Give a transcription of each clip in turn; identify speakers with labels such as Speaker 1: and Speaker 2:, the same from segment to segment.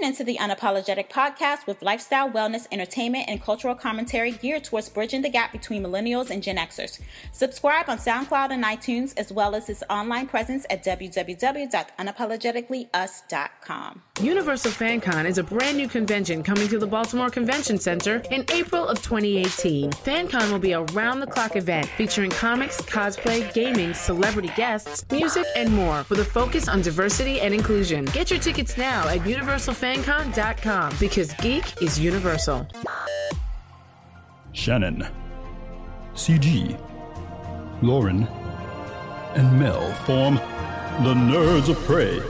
Speaker 1: Tune into the Unapologetic Podcast with lifestyle, wellness, entertainment, and cultural commentary geared towards bridging the gap between millennials and Gen Xers. Subscribe on SoundCloud and iTunes, as well as its online presence at www.unapologeticallyus.com.
Speaker 2: Universal FanCon is a brand new convention coming to the Baltimore Convention Center in April of 2018. FanCon will be a round the clock event featuring comics, cosplay, gaming, celebrity guests, music, and more with a focus on diversity and inclusion. Get your tickets now at Universal universalfancon.com because geek is universal.
Speaker 3: Shannon, CG, Lauren, and Mel form the Nerds of Prey.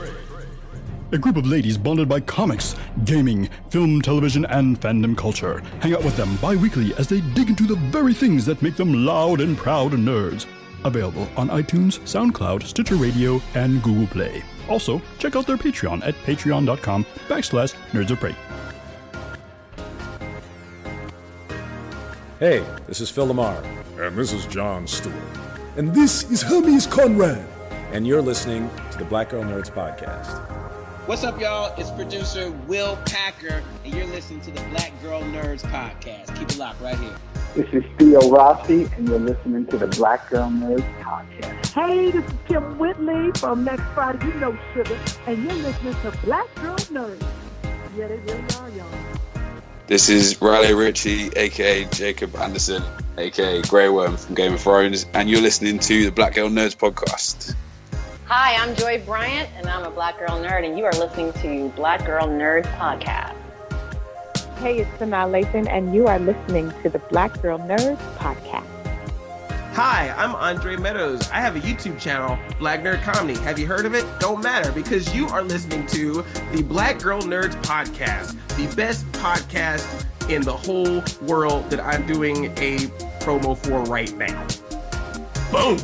Speaker 3: A group of ladies bonded by comics, gaming, film, television, and fandom culture. Hang out with them bi weekly as they dig into the very things that make them loud and proud nerds. Available on iTunes, SoundCloud, Stitcher Radio, and Google Play. Also, check out their Patreon at patreon.com backslash nerds of prey.
Speaker 4: Hey, this is Phil LaMarr.
Speaker 5: And this is John Stewart.
Speaker 6: And this is Hermes Conrad.
Speaker 4: And you're listening to the Black Girl Nerds Podcast.
Speaker 7: What's up, y'all? It's producer Will Packer, and you're listening to the Black Girl Nerds Podcast. Keep it locked right here.
Speaker 8: This is Theo Rossi, and you're listening to the Black Girl Nerds Podcast.
Speaker 9: Hey, this is Kym Whitley from Next Friday, You Know Sugar, and you're listening to Black Girl Nerds. Yeah, they really are, y'all.
Speaker 10: This is Raleigh Ritchie, aka Jacob Anderson, aka Grey Worm from Game of Thrones, and you're listening to the Black Girl Nerds Podcast.
Speaker 11: Hi, I'm Joy Bryant, and I'm a Black Girl Nerd, and you are listening to Black Girl Nerds Podcast.
Speaker 12: Hey, it's Sanaa Lathan, and you are listening to the Black Girl Nerds Podcast.
Speaker 13: Hi, I'm Andre Meadows. I have a YouTube channel, Black Nerd Comedy. Have you heard of it? Don't matter because you are listening to the Black Girl Nerds Podcast, the best podcast in the whole world that I'm doing a promo for right now. Boom!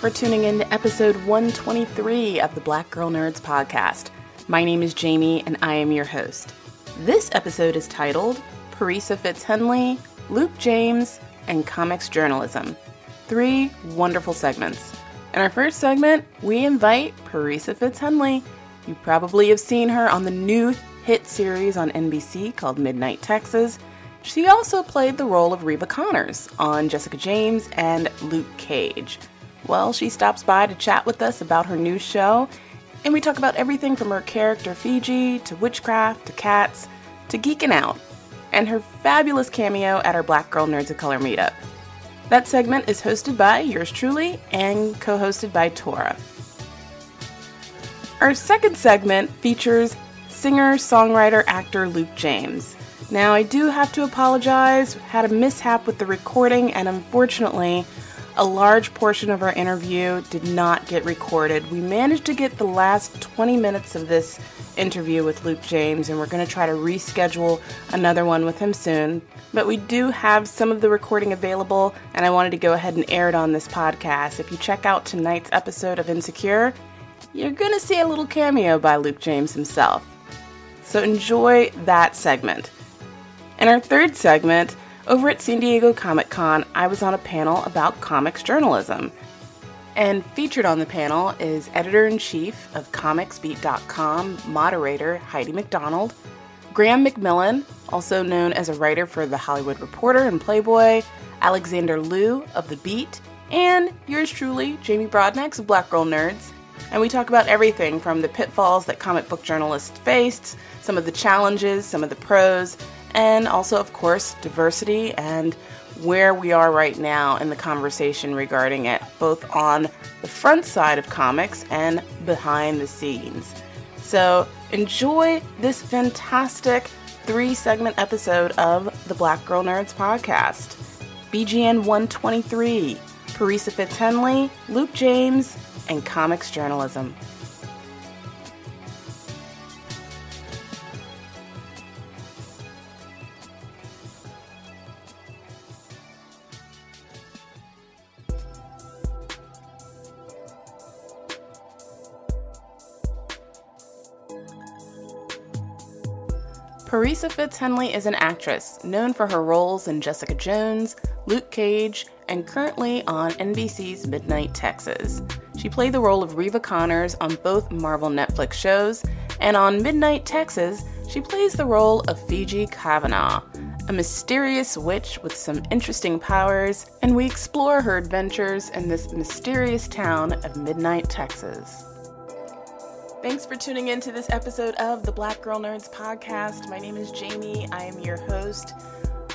Speaker 14: For tuning in to episode 123 of the Black Girl Nerds podcast. My name is Jamie and I am your host. This episode is titled Parisa Fitz-Henley, Luke James, and Comics Journalism. Three wonderful segments. In our first segment, we invite Parisa Fitz-Henley. You probably have seen her on the new hit series on NBC called Midnight Texas. She also played the role of Reva Connors on Jessica Jones and Luke Cage. Well, she stops by to chat with us about her new show, and we talk about everything from her character Fiji to witchcraft to cats to geeking out, and her fabulous cameo at our Black Girl Nerds of Color meetup. That segment is hosted by yours truly and co hosted by Tora. Our second segment features singer, songwriter, actor Luke James. Now, I do have to apologize, had a mishap with the recording, and unfortunately, a large portion of our interview did not get recorded. We managed to get the last 20 minutes of this interview with Luke James, and we're going to try to reschedule another one with him soon. But we do have some of the recording available, and I wanted to go ahead and air it on this podcast. If you check out tonight's episode of Insecure, you're going to see a little cameo by Luke James himself. So enjoy that segment. In our third segment, over at San Diego Comic Con, I was on a panel about comics journalism. And featured on the panel is editor in chief of ComicsBeat.com, moderator Heidi MacDonald, Graeme McMillan, also known as a writer for The Hollywood Reporter and Playboy, Alexander Lu of The Beat, and yours truly, Jamie Broadnax of Black Girl Nerds. And we talk about everything from the pitfalls that comic book journalists faced, some of the challenges, some of the pros, and also, of course, diversity and where we are right now in the conversation regarding it, both on the front side of comics and behind the scenes. So enjoy this fantastic three segment episode of the Black Girl Nerds podcast. BGN 123, Parisa Fitz Henley, Luke James, and comics journalism. Parisa Fitz Henley is an actress known for her roles in Jessica Jones, Luke Cage, and currently on NBC's Midnight Texas. She played the role of Reva Connors on both Marvel Netflix shows, and on Midnight Texas, she plays the role of Fiji Cavanaugh, a mysterious witch with some interesting powers, and we explore her adventures in this mysterious town of Midnight Texas. Thanks for tuning in to this episode of the Black Girl Nerds podcast. My name is Jamie. I am your host.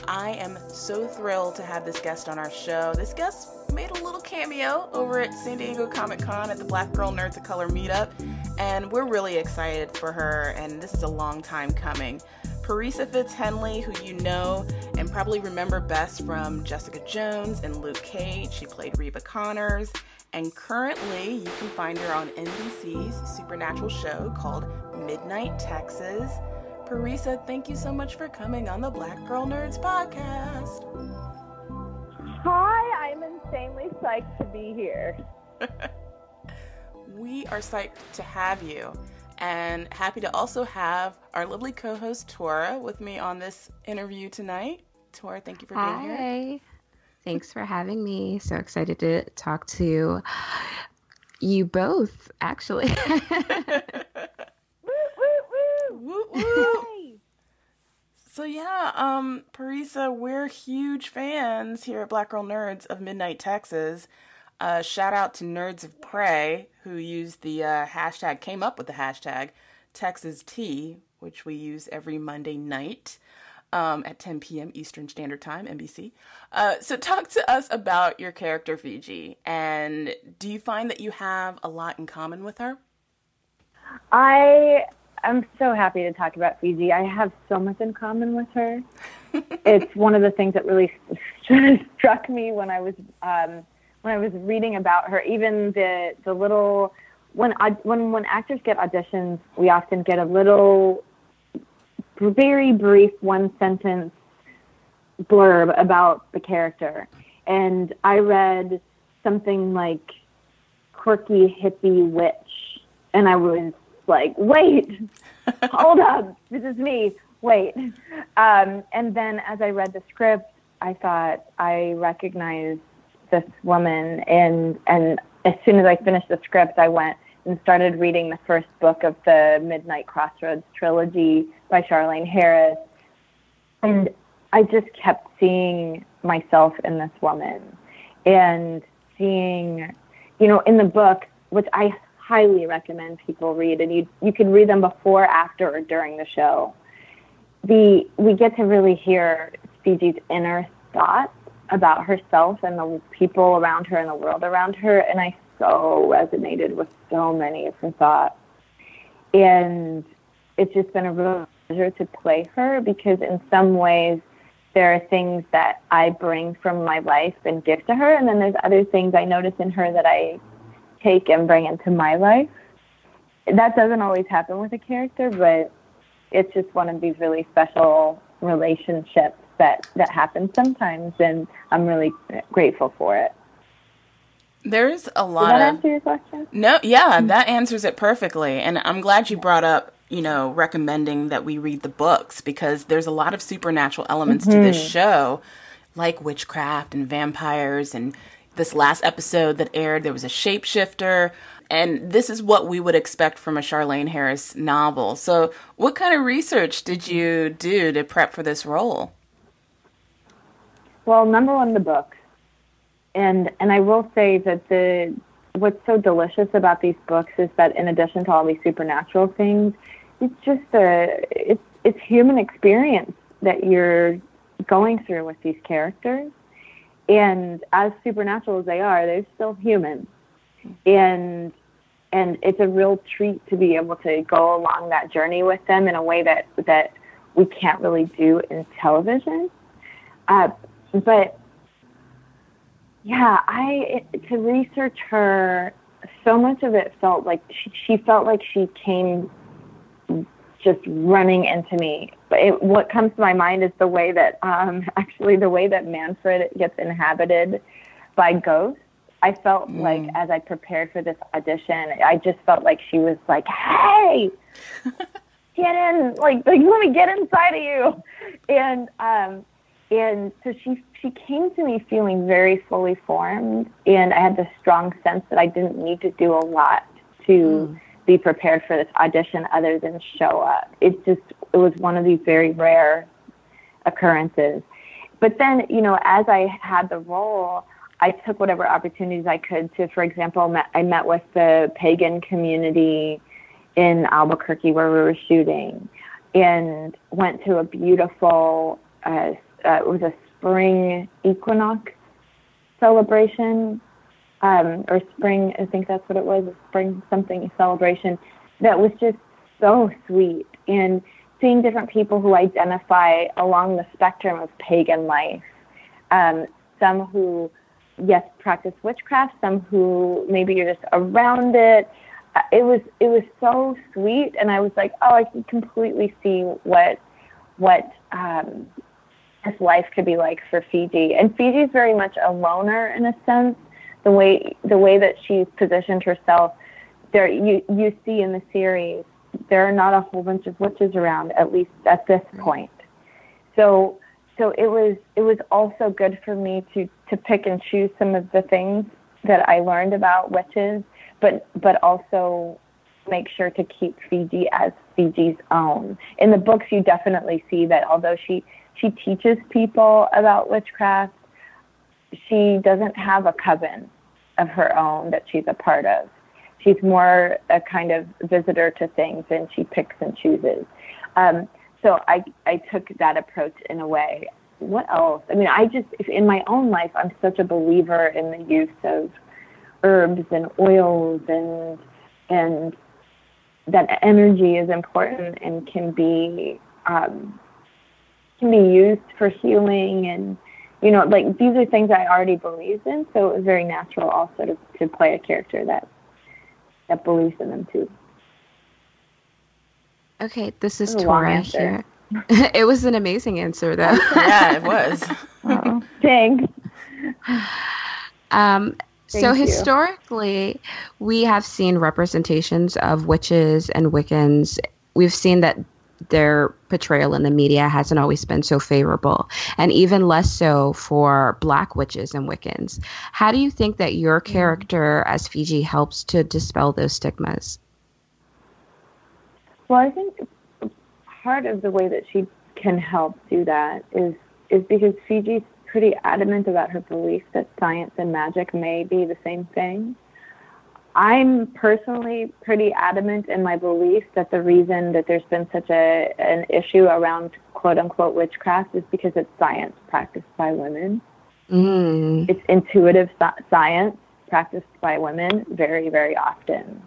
Speaker 14: I am so thrilled to have this guest on our show. This guest made a little cameo over at San Diego Comic Con at the Black Girl Nerds of Color meetup, and we're really excited for her, and this is a long time coming. Parisa Fitz Henley, who you know and probably remember best from Jessica Jones and Luke Cage. She played Reva Connors and currently, you can find her on NBC's supernatural show called Midnight Texas. Parisa, thank you so much for coming on the Black Girl Nerds podcast.
Speaker 12: Hi, I'm insanely psyched to be here.
Speaker 14: we are psyched to have you and happy to also have our lovely co host Tora with me on this interview tonight. Tora, thank you for being
Speaker 15: Hi.
Speaker 14: here.
Speaker 15: Thanks for having me. So excited to talk to you both, actually.
Speaker 14: Woo, woo. So yeah, um, Parisa, we're huge fans here at Black Girl Nerds of Midnight Texas. Uh, shout out to Nerds of Prey who used the uh, hashtag, came up with the hashtag Texas Tea, which we use every Monday night um, at 10 p.m. Eastern Standard Time, NBC. Uh, so, talk to us about your character Fiji, and do you find that you have a lot in common with her?
Speaker 12: I am so happy to talk about Fiji. I have so much in common with her. it's one of the things that really struck me when I was um, when I was reading about her. Even the the little when when when actors get auditions, we often get a little very brief one sentence blurb about the character. And I read something like quirky hippie witch. And I was like, wait, hold up, this is me, wait. Um, and then as I read the script, I thought I recognized this woman. And, and as soon as I finished the script, I went and started reading the first book of the Midnight Crossroads trilogy by Charlaine Harris. And I just kept seeing myself in this woman and seeing, you know, in the book, which I highly recommend people read, and you you can read them before, after, or during the show. The we get to really hear Fiji's inner thoughts about herself and the people around her and the world around her, and I so resonated with so many of her thoughts. And it's just been a real pleasure to play her because, in some ways, there are things that I bring from my life and give to her, and then there's other things I notice in her that I take and bring into my life. That doesn't always happen with a character, but it's just one of these really special relationships that that happens sometimes, and I'm really grateful for it.
Speaker 14: There's a lot
Speaker 12: Did that
Speaker 14: of
Speaker 12: answer your question?
Speaker 14: No, yeah, that answers it perfectly. And I'm glad you brought up, you know, recommending that we read the books because there's a lot of supernatural elements to this
Speaker 12: Mhm.
Speaker 14: show, like witchcraft and vampires. And this last episode that aired, there was a shapeshifter. And this is what we would expect from a Charlaine Harris novel. So, what kind of research did you do to prep for this role?
Speaker 12: Well, number one, the books. and and I will say that the what's so delicious about these books is that in addition to all these supernatural things, it's just a it's it's human experience that you're going through with these characters. And as supernatural as they are, they're still human. And and it's a real treat to be able to go along that journey with them in a way that that we can't really do in television. Uh, but yeah, I to research her, so much of it felt like she, she felt like she came just running into me. But it, what comes to my mind is the way that um, actually the way that Manfred gets inhabited by ghosts. I felt mm. like as I prepared for this audition, I just felt like she was like, "Hey, get in! Like, like let me get inside of you." And um, and so she she came to me feeling very fully formed, and I had this strong sense that I didn't need to do a lot to mm. be prepared for this audition other than show up. It just it was one of these very rare occurrences. But then, you know, as I had the role, I took whatever opportunities I could to, for example, met, I met with the pagan community in Albuquerque where we were shooting and went to a beautiful uh, uh, it was a spring equinox celebration, um, or spring, I think that's what it was, a spring something celebration that was just so sweet. And seeing different people who identify along the spectrum of pagan life, um, some who, yes, practice witchcraft, some who maybe you're just around it. Uh, it was it was so sweet, and I was like, oh, I can completely see what what um, this life could be like for Fiji. And Fiji is very much a loner in a sense. The way the way that she's positioned herself, there you you see in the series, there are not a whole bunch of witches around, at least at this point. So so it was it was also good for me to to pick and choose some of the things that I learned about witches, but but also make sure to keep Fiji as Fiji's own. In the books, you definitely see that although she she teaches people about witchcraft. She doesn't have a coven of her own that she's a part of. She's more a kind of visitor to things and she picks and chooses. Um, so I, I took that approach in a way. What else? I mean, I just, in my own life, I'm such a believer in the use of herbs and oils and, and that energy is important and can be um, can be used for healing and you know like these are things i already believe in so it was very natural also to, to play a character that that believes in them too.
Speaker 15: Okay this is tora here. It was an amazing answer though.
Speaker 14: Yeah it was.
Speaker 12: Oh, thanks.
Speaker 15: Um Thank so you. historically, we have seen representations of witches and Wiccans. We've seen that their portrayal in the media hasn't always been so favorable, and even less so for Black witches and Wiccans. How do you think that your mm-hmm. character as Fiji helps to dispel those stigmas?
Speaker 12: Well, I think part of the way that she can help do that is is because Fiji's pretty adamant about her belief that science and magic may be the same thing. I'm personally pretty adamant in my belief that the reason that there's been such a an issue around quote unquote witchcraft is because it's science practiced by women.
Speaker 15: Mm.
Speaker 12: It's intuitive science practiced by women very very often.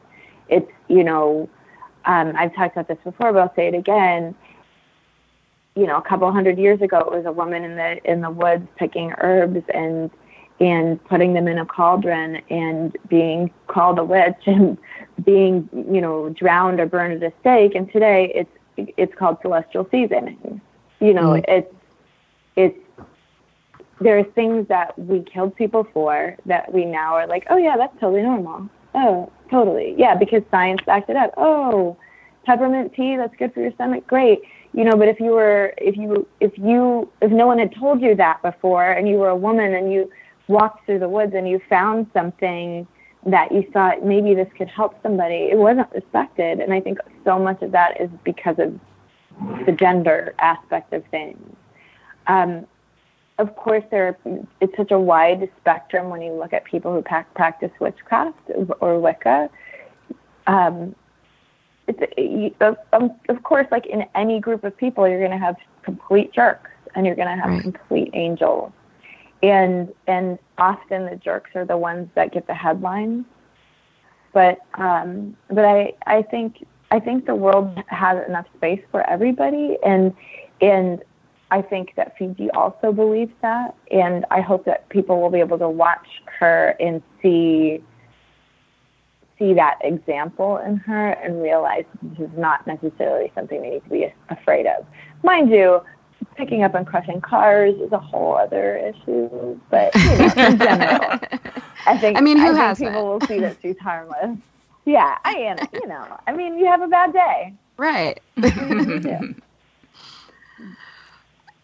Speaker 12: It's you know um, I've talked about this before, but I'll say it again. You know, a couple hundred years ago, it was a woman in the in the woods picking herbs and and putting them in a cauldron and being called a witch and being, you know, drowned or burned at a stake. And today it's it's called celestial seasoning. You know, mm. it's it's there are things that we killed people for that we now are like, oh yeah, that's totally normal. Oh, totally, yeah, because science backed it up. Oh, peppermint tea, that's good for your stomach. Great, you know. But if you were, if you, if you, if no one had told you that before, and you were a woman and you walked through the woods and you found something that you thought maybe this could help somebody, it wasn't respected. And I think so much of that is because of the gender aspect of things. Um, of course, there it's such a wide spectrum when you look at people who practice witchcraft or Wicca. Um, it's of, of course, like in any group of people, you're going to have complete jerks and you're going to have right. complete angels, and and often the jerks are the ones that get the headlines. But um, but I I think I think the world has enough space for everybody, and and I think that Fiji also believes that, and I hope that people will be able to watch her and see see that example in her and realize this is not necessarily something they need to be afraid of. Mind you, picking up and crushing cars is a whole other issue, but you know, in general, I think
Speaker 15: I mean, who
Speaker 12: I
Speaker 15: has
Speaker 12: people will see that she's harmless. Yeah, I am. You know, I mean, you have a bad day,
Speaker 15: right?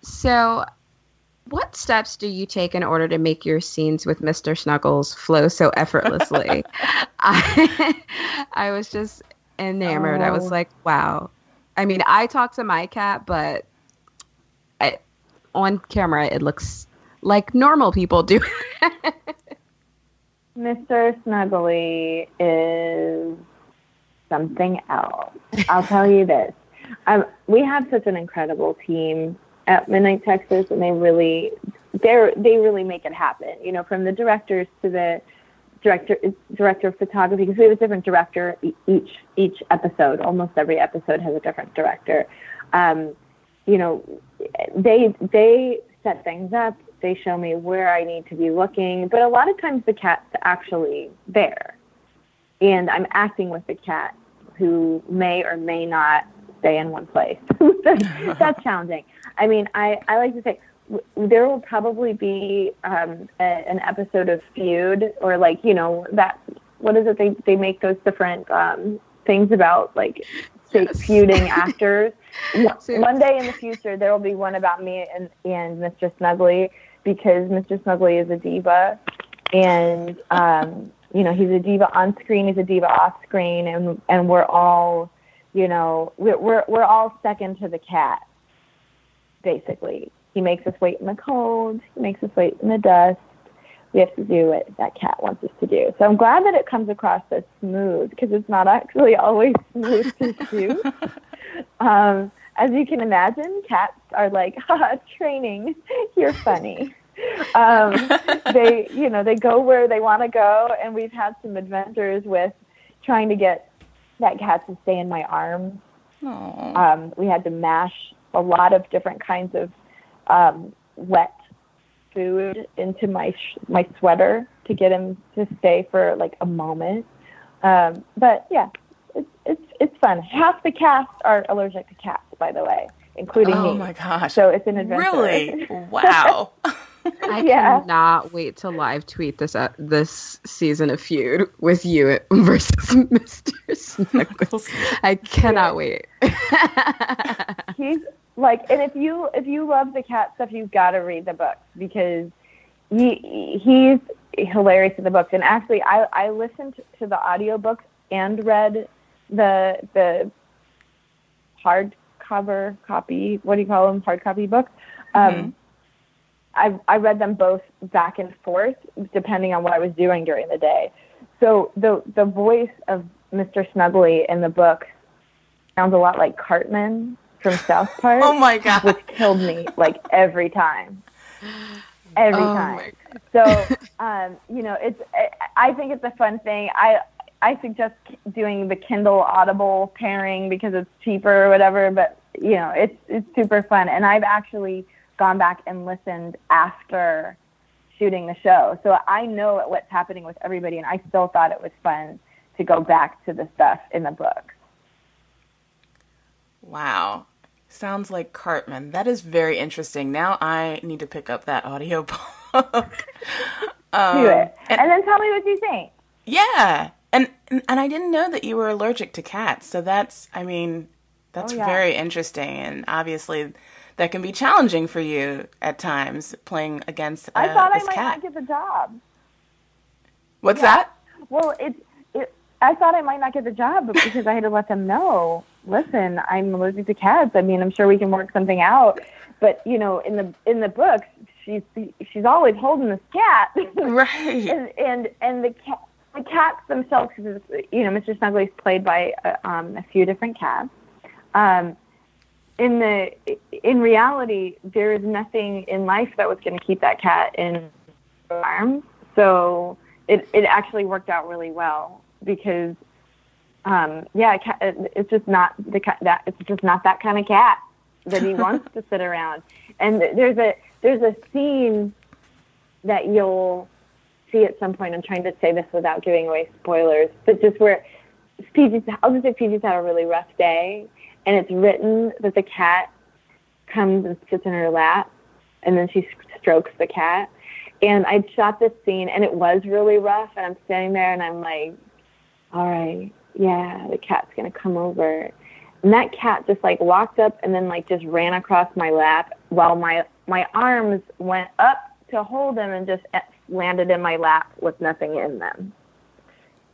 Speaker 15: So, what steps do you take in order to make your scenes with Mr. Snuggles flow so effortlessly? I, I was just enamored. Oh. I was oh. like, wow. I mean, I talk to my cat, but on camera, it looks like normal people do.
Speaker 12: Mr. Snuggly is something else. I'll tell you this. Um, we have such an incredible team at Midnight Texas, and they really they they really make it happen. You know, from the directors to the director director of photography, because we have a different director each each episode. Almost every episode has a different director. Um, you know, they they set things up. They show me where I need to be looking, but a lot of times the cat's actually there, and I'm acting with the cat who may or may not stay in one place. that's challenging. I mean, I, I like to say there will probably be um, a, an episode of Feud or like you know that what is it they they make those different um, things about like. Feuding actors. one day in the future there will be one about me and and Mr. Snuggly because Mr. Snuggly is a diva and um, you know he's a diva on screen, he's a diva off screen, and and we're all you know we're we're, we're all second to the cat basically. He makes us wait in the cold. He makes us wait in the dust. We have to do what that cat wants us to do. So I'm glad that it comes across as smooth because it's not actually always smooth to shoot. um, as you can imagine, cats are like, ha, training. You're funny. Um, they, you know, they go where they want to go, and we've had some adventures with trying to get that cat to stay in my arms. Um, we had to mash a lot of different kinds of um, wet food into my sh- my sweater to get him to stay for like a moment. Um, but yeah, it's it's it's fun. Half the cast are allergic to cats, by the way, including
Speaker 14: oh
Speaker 12: me.
Speaker 14: Oh my gosh!
Speaker 12: So it's an adventure.
Speaker 14: Really? Wow.
Speaker 15: I yeah. cannot wait to live tweet this uh, this season of Feud with you versus Mr. Snuggles. I cannot wait.
Speaker 12: He's like and if you if you love the cat stuff you've got to read the books because he he's hilarious in the books and actually i i listened to the audiobooks and read the the hardcover copy what do you call them hard copy books um mm-hmm. I, I read them both back and forth depending on what I was doing during the day. So the the voice of Mr. Snuggly in the book sounds a lot like Cartman from South Park.
Speaker 14: oh my god!
Speaker 12: Which killed me like every time, every oh time. So, um, you know, it's. I think it's a fun thing. I I suggest doing the Kindle Audible pairing because it's cheaper or whatever. But you know, it's it's super fun, and I've actually gone back and listened after shooting the show, so I know what's happening with everybody, and I still thought it was fun to go back to the stuff in the book.
Speaker 14: Wow. Sounds like Cartman. That is very interesting. Now I need to pick up that audio book.
Speaker 12: um, Do it. And, and, then tell me what you think.
Speaker 14: Yeah. And, and I didn't know that you were allergic to cats. So that's I mean, that's oh, yeah. very interesting and obviously that can be challenging for you at times playing against uh,
Speaker 12: I thought I might
Speaker 14: cat.
Speaker 12: not get the job.
Speaker 14: What's yeah. that?
Speaker 12: Well, it's it, I thought I might not get the job because I had to let them know listen, I'm allergic to cats. I mean, I'm sure we can work something out. But you know, in the in the books, she's she's always holding this cat,
Speaker 14: right?
Speaker 12: and and and the cat the cats themselves, you know, Mr. Snuggly's played by uh, um, a few different cats. Um, in the in reality, there is nothing in life that was going to keep that cat in arms. So it it actually worked out really well because, um, yeah, it's just not the that it's just not that kind of cat that he wants to sit around. And there's a there's a scene that you'll see at some point. I'm trying to say this without giving away spoilers, but just where Fiji's, I'll just say Fiji's had a really rough day, and it's written that the cat comes and sits in her lap, and then she strokes the cat. And I shot this scene, and it was really rough. And I'm standing there, and I'm like, "All right, yeah, the cat's gonna come over." And that cat just like walked up and then like just ran across my lap while my my arms went up to hold him and just landed in my lap with nothing in them.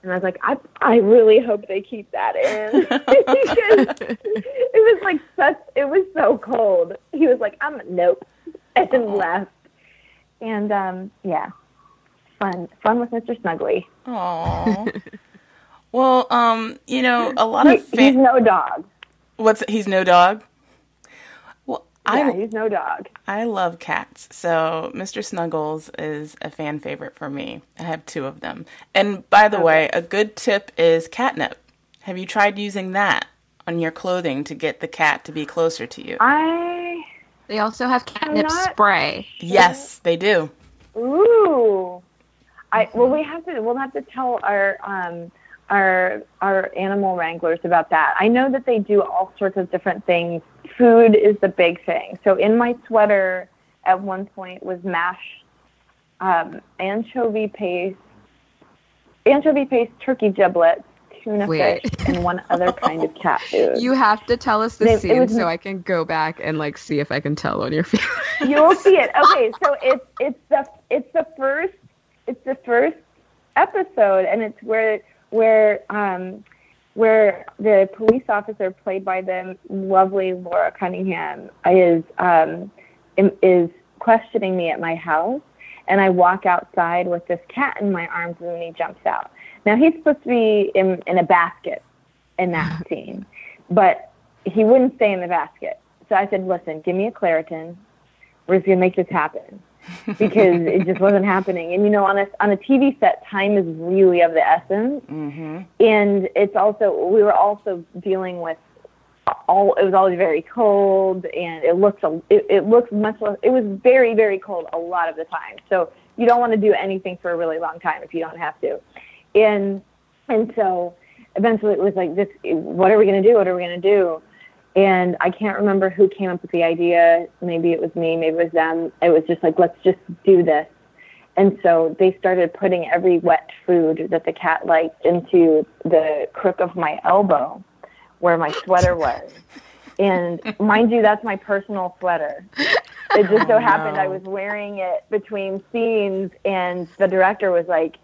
Speaker 12: And I was like, I I really hope they keep that in. it was like such it was so cold. He was like, I'm nope and left. And um yeah. Fun. Fun with Mr. Snuggly.
Speaker 14: Aww. well, um, you know, a lot of
Speaker 12: he, he's no dog.
Speaker 14: What's he's no dog?
Speaker 12: Yeah, I, he's no dog.
Speaker 14: I love cats. So Mr. Snuggles is a fan favorite for me. I have two of them. And by the okay. way, a good tip is catnip. Have you tried using that on your clothing to get the cat to be closer to you?
Speaker 12: I.
Speaker 15: They also have catnip not... spray.
Speaker 14: Yes, they do.
Speaker 12: Ooh. I well, we have to. We'll have to tell our um, our our animal wranglers about that. I know that they do all sorts of different things food is the big thing. So in my sweater at one point was mashed um, anchovy paste, anchovy paste, turkey giblets, tuna Wait. fish, and one other kind of cat food.
Speaker 15: You have to tell us the they, scene was, so I can go back and like see if I can tell on your face.
Speaker 12: You'll see it. Okay, so it's it's the it's the first it's the first episode, and it's where where um where the police officer played by the lovely Laura Cunningham is um, is questioning me at my house, and I walk outside with this cat in my arms, and then he jumps out. Now he's supposed to be in, in a basket in that scene, but he wouldn't stay in the basket. So I said, "Listen, give me a Claritin. We're just gonna make this happen." Because it just wasn't happening. And you know, on a on a TV set, time is really of the essence.
Speaker 14: Mm-hmm.
Speaker 12: And it's also we were also dealing with all. It was always very cold, and it looks a, it, it looks much less. It was very very cold a lot of the time. So you don't want to do anything for a really long time if you don't have to. And and so eventually it was like this. What are we going to do? What are we going to do? And I can't remember who came up with the idea. Maybe it was me, maybe it was them. It was just like, let's just do this. And so they started putting every wet food that the cat liked into the crook of my elbow where my sweater was. And mind you, that's my personal sweater. It just so oh, happened no. I was wearing it between scenes, and the director was like,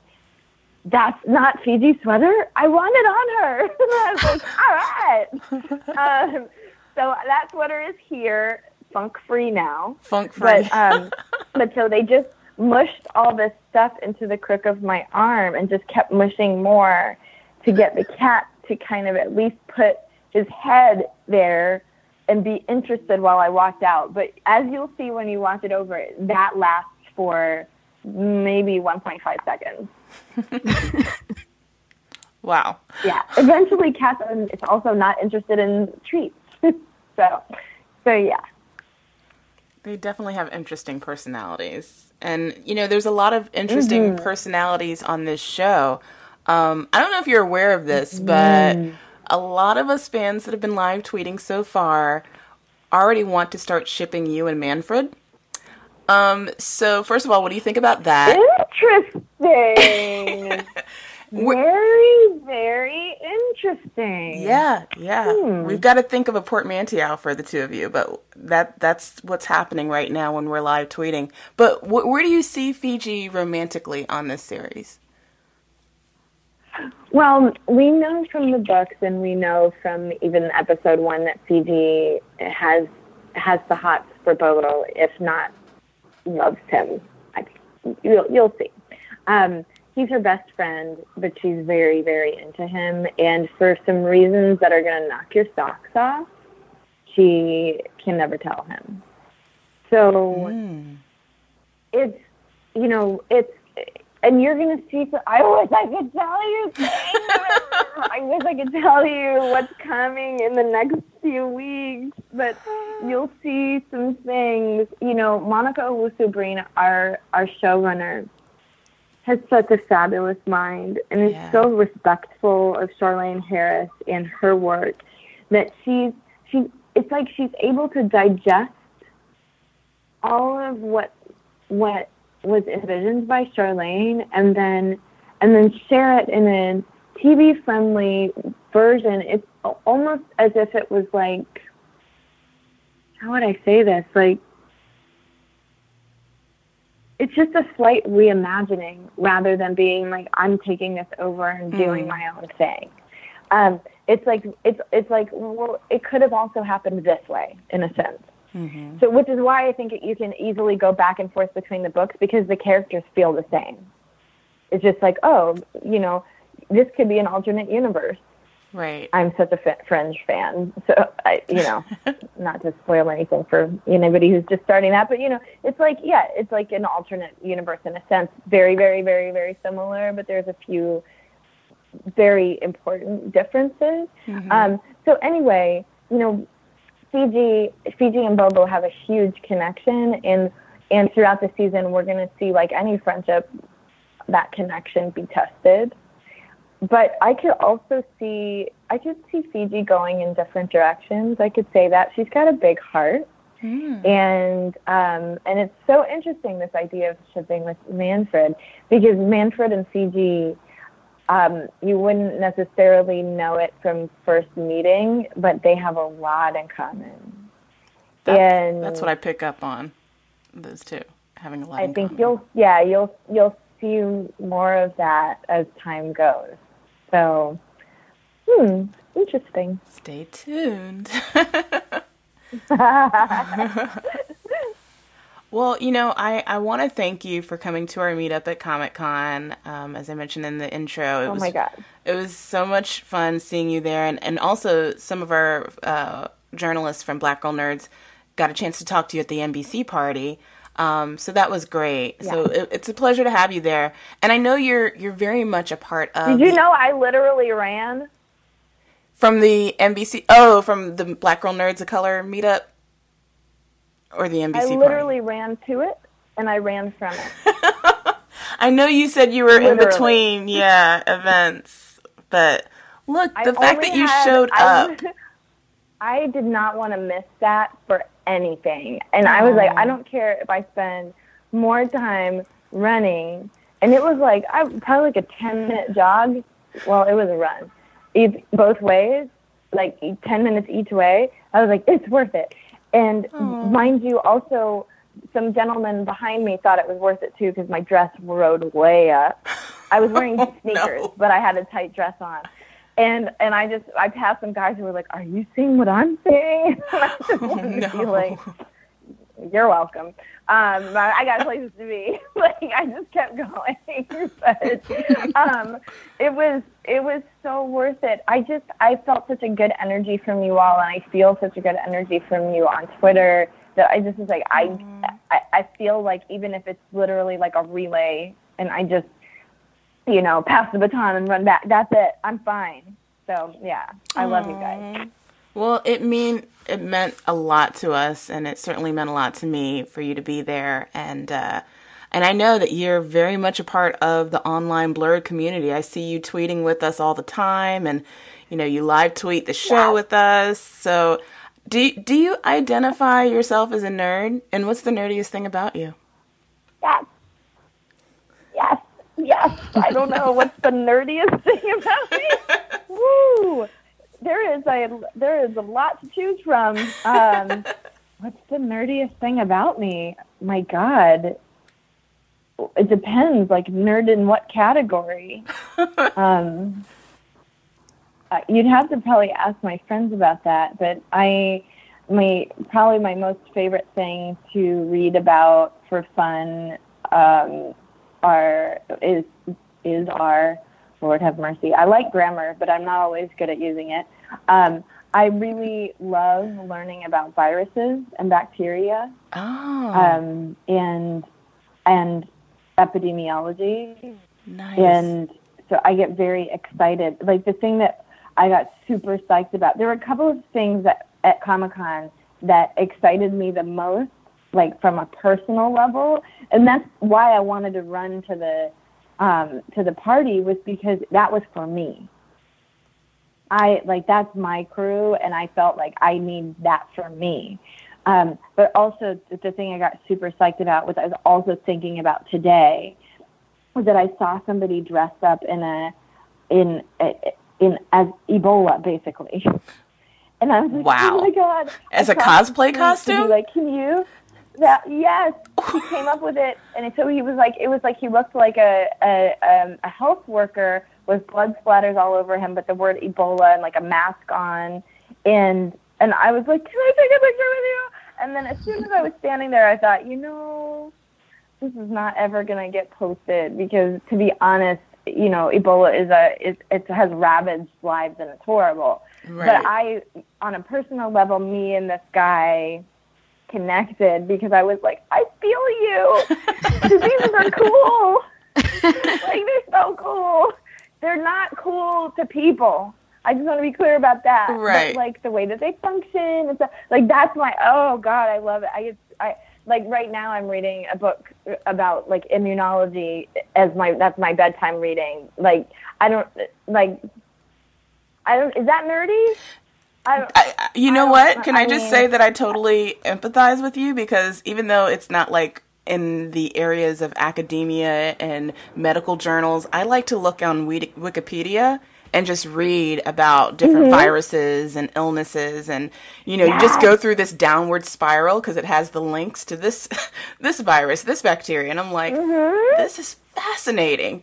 Speaker 12: that's not Fiji sweater. I want it on her. and I was like, all right. um, so that sweater is here, funk free now.
Speaker 14: Funk free.
Speaker 12: But, um, but so they just mushed all this stuff into the crook of my arm and just kept mushing more to get the cat to kind of at least put his head there and be interested while I walked out. But as you'll see when you watch it over, that lasts for maybe 1.5 seconds.
Speaker 14: wow.
Speaker 12: Yeah. Eventually, cats are also not interested in treats. so, so yeah.
Speaker 14: They definitely have interesting personalities. And, you know, there's a lot of interesting mm-hmm. personalities on this show. Um, I don't know if you're aware of this, but mm. a lot of us fans that have been live tweeting so far already want to start shipping you and Manfred. Um, so first of all, what do you think about that?
Speaker 12: Interesting. very, very interesting.
Speaker 14: Yeah, yeah. Hmm. We've got to think of a portmanteau for the two of you, but that that's what's happening right now when we're live tweeting. But wh- where do you see Fiji romantically on this series?
Speaker 12: Well, we know from the books, and we know from even episode one that Fiji has has the hots for Bobo, if not loves him. I, you'll you'll see. Um, he's her best friend, but she's very very into him, and for some reasons that are gonna knock your socks off, she can never tell him. So mm. it's you know it's and you're gonna see. I wish I could tell you. I wish I could tell you what's coming in the next few weeks, but you'll see some things. You know, Monica Owusu-Breen, our our showrunner, has such a fabulous mind and is yeah. so respectful of Charlaine Harris and her work that she's she. It's like she's able to digest all of what what was envisioned by Charlaine, and then and then share it in a TV friendly version. It's almost as if it was like how would I say this? Like it's just a slight reimagining rather than being like I'm taking this over and doing mm. my own thing. Um, it's like it's it's like well, it could have also happened this way in a sense. Mm-hmm. So, which is why I think you can easily go back and forth between the books because the characters feel the same. It's just like, oh, you know, this could be an alternate universe.
Speaker 14: Right.
Speaker 12: I'm such a f- Fringe fan, so I, you know, not to spoil anything for anybody who's just starting that, but you know, it's like, yeah, it's like an alternate universe in a sense, very, very, very, very similar, but there's a few very important differences. Mm-hmm. Um, so anyway, you know, Fiji, Fiji and Bobo have a huge connection, and and throughout the season, we're going to see like any friendship, that connection be tested. But I could also see, I could see Fiji going in different directions. I could say that she's got a big heart, mm. and um, and it's so interesting this idea of shipping with Manfred because Manfred and Fiji um, you wouldn't necessarily know it from first meeting, but they have a lot in common.
Speaker 14: That's, and that's what I pick up on those two having a lot.
Speaker 12: I think common. you'll yeah you'll you'll see more of that as time goes. So, hmm, interesting.
Speaker 14: Stay tuned. Well, you know, I, I want to thank you for coming to our meetup at Comic Con. Um, as I mentioned in the intro,
Speaker 12: it
Speaker 14: oh
Speaker 12: was, my god,
Speaker 14: it was so much fun seeing you there, and and also some of our uh, journalists from Black Girl Nerds got a chance to talk to you at the NBC party. Um, so that was great. Yeah. So it, it's a pleasure to have you there, and I know you're you're very much a part of.
Speaker 12: Did you know I literally ran
Speaker 14: from the NBC? Oh, from the Black Girl Nerds of Color meetup or the NBC?
Speaker 12: I literally party? ran to it and I ran from it.
Speaker 14: I know you said you were literally. in between, yeah, events, but look, the I fact that you had, showed up.
Speaker 12: I, I did not want to miss that for anything. And I was like, I oh. don't care if I spend more time running. And it was like, I probably like a 10 minute jog. Well, it was a run. Both ways, like 10 minutes each way. I was like, it's worth it. And Aww. mind you, also some gentlemen behind me thought it was worth it too because my dress rode way up. I was wearing oh, sneakers, no. but I had a tight dress on. And and I just I passed some guys who were like, "Are you seeing what I'm seeing?" and I just oh, wanted no. to be like, "You're welcome." Um, I got places to be. like I just kept going, but um, it was it was so worth it. I just I felt such a good energy from you all, and I feel such a good energy from you on Twitter that I just was like I, mm-hmm. I I feel like even if it's literally like a relay, and I just you know pass the baton and run back, that's it. I'm fine. So yeah, I Aww. love you guys.
Speaker 14: Well, it mean it meant a lot to us, and it certainly meant a lot to me for you to be there. And uh, and I know that you're very much a part of the online blerd community. I see you tweeting with us all the time, and you know you live tweet the show with us. So, do do you identify yourself as a nerd? And what's the nerdiest thing about you?
Speaker 12: Yes, yes, yes. I don't know what's the nerdiest thing about me. Woo! There is a there is a lot to choose from. Um, what's the nerdiest thing about me? My God, it depends. Like nerd in what category? um, uh, you'd have to probably ask my friends about that. But I, my probably my most favorite thing to read about for fun um, are is is our Lord have mercy. I like grammar, but I'm not always good at using it. Um, I really love learning about viruses and bacteria.
Speaker 14: Oh.
Speaker 12: Um, and and epidemiology.
Speaker 14: Nice.
Speaker 12: And so I get very excited. Like the thing that I got super psyched about. There were a couple of things that at Comic Con that excited me the most, like from a personal level, and that's why I wanted to run to the um, to the party was because that was for me. I like that's my crew, and I felt like I need that for me. Um, but also the thing I got super psyched about was I was also thinking about today was that I saw somebody dressed up in a in a, in as Ebola basically, and I was like,
Speaker 14: Wow.
Speaker 12: oh my god!
Speaker 14: As a
Speaker 12: crossed
Speaker 14: cosplay
Speaker 12: street to be
Speaker 14: costume?
Speaker 12: Like, can you? That yes, he came up with it, and so he was like, it was like he looked like a a, um, a health worker with blood splatters all over him, but the word Ebola and like a mask on, and and I was like, can I take a picture with you? And then as soon as I was standing there, I thought, you know, this is not ever gonna get posted because to be honest, you know, Ebola is a is it has ravaged lives and it's horrible.
Speaker 14: Right.
Speaker 12: But I, on a personal level, me and this guy connected because I was like, I feel you. Diseases are cool. like they're so cool. They're not cool to people. I just want to be clear about that. But,
Speaker 14: Right.
Speaker 12: like the way that they function and stuff. Like that's my oh god, I love it. I get I like right now I'm reading a book about like immunology as my that's my bedtime reading. Like I don't like I don't is that nerdy? I don't,
Speaker 14: I, you know what? Can I,
Speaker 12: I
Speaker 14: just
Speaker 12: mean-
Speaker 14: say that I totally empathize with you because even though it's not like in the areas of academia and medical journals, I like to look on Wikipedia and just read about different
Speaker 12: Mhm.
Speaker 14: viruses and illnesses and you know you just go through this downward spiral because it has the links to this this virus this bacteria and i'm like
Speaker 12: Mm-hmm.
Speaker 14: this is fascinating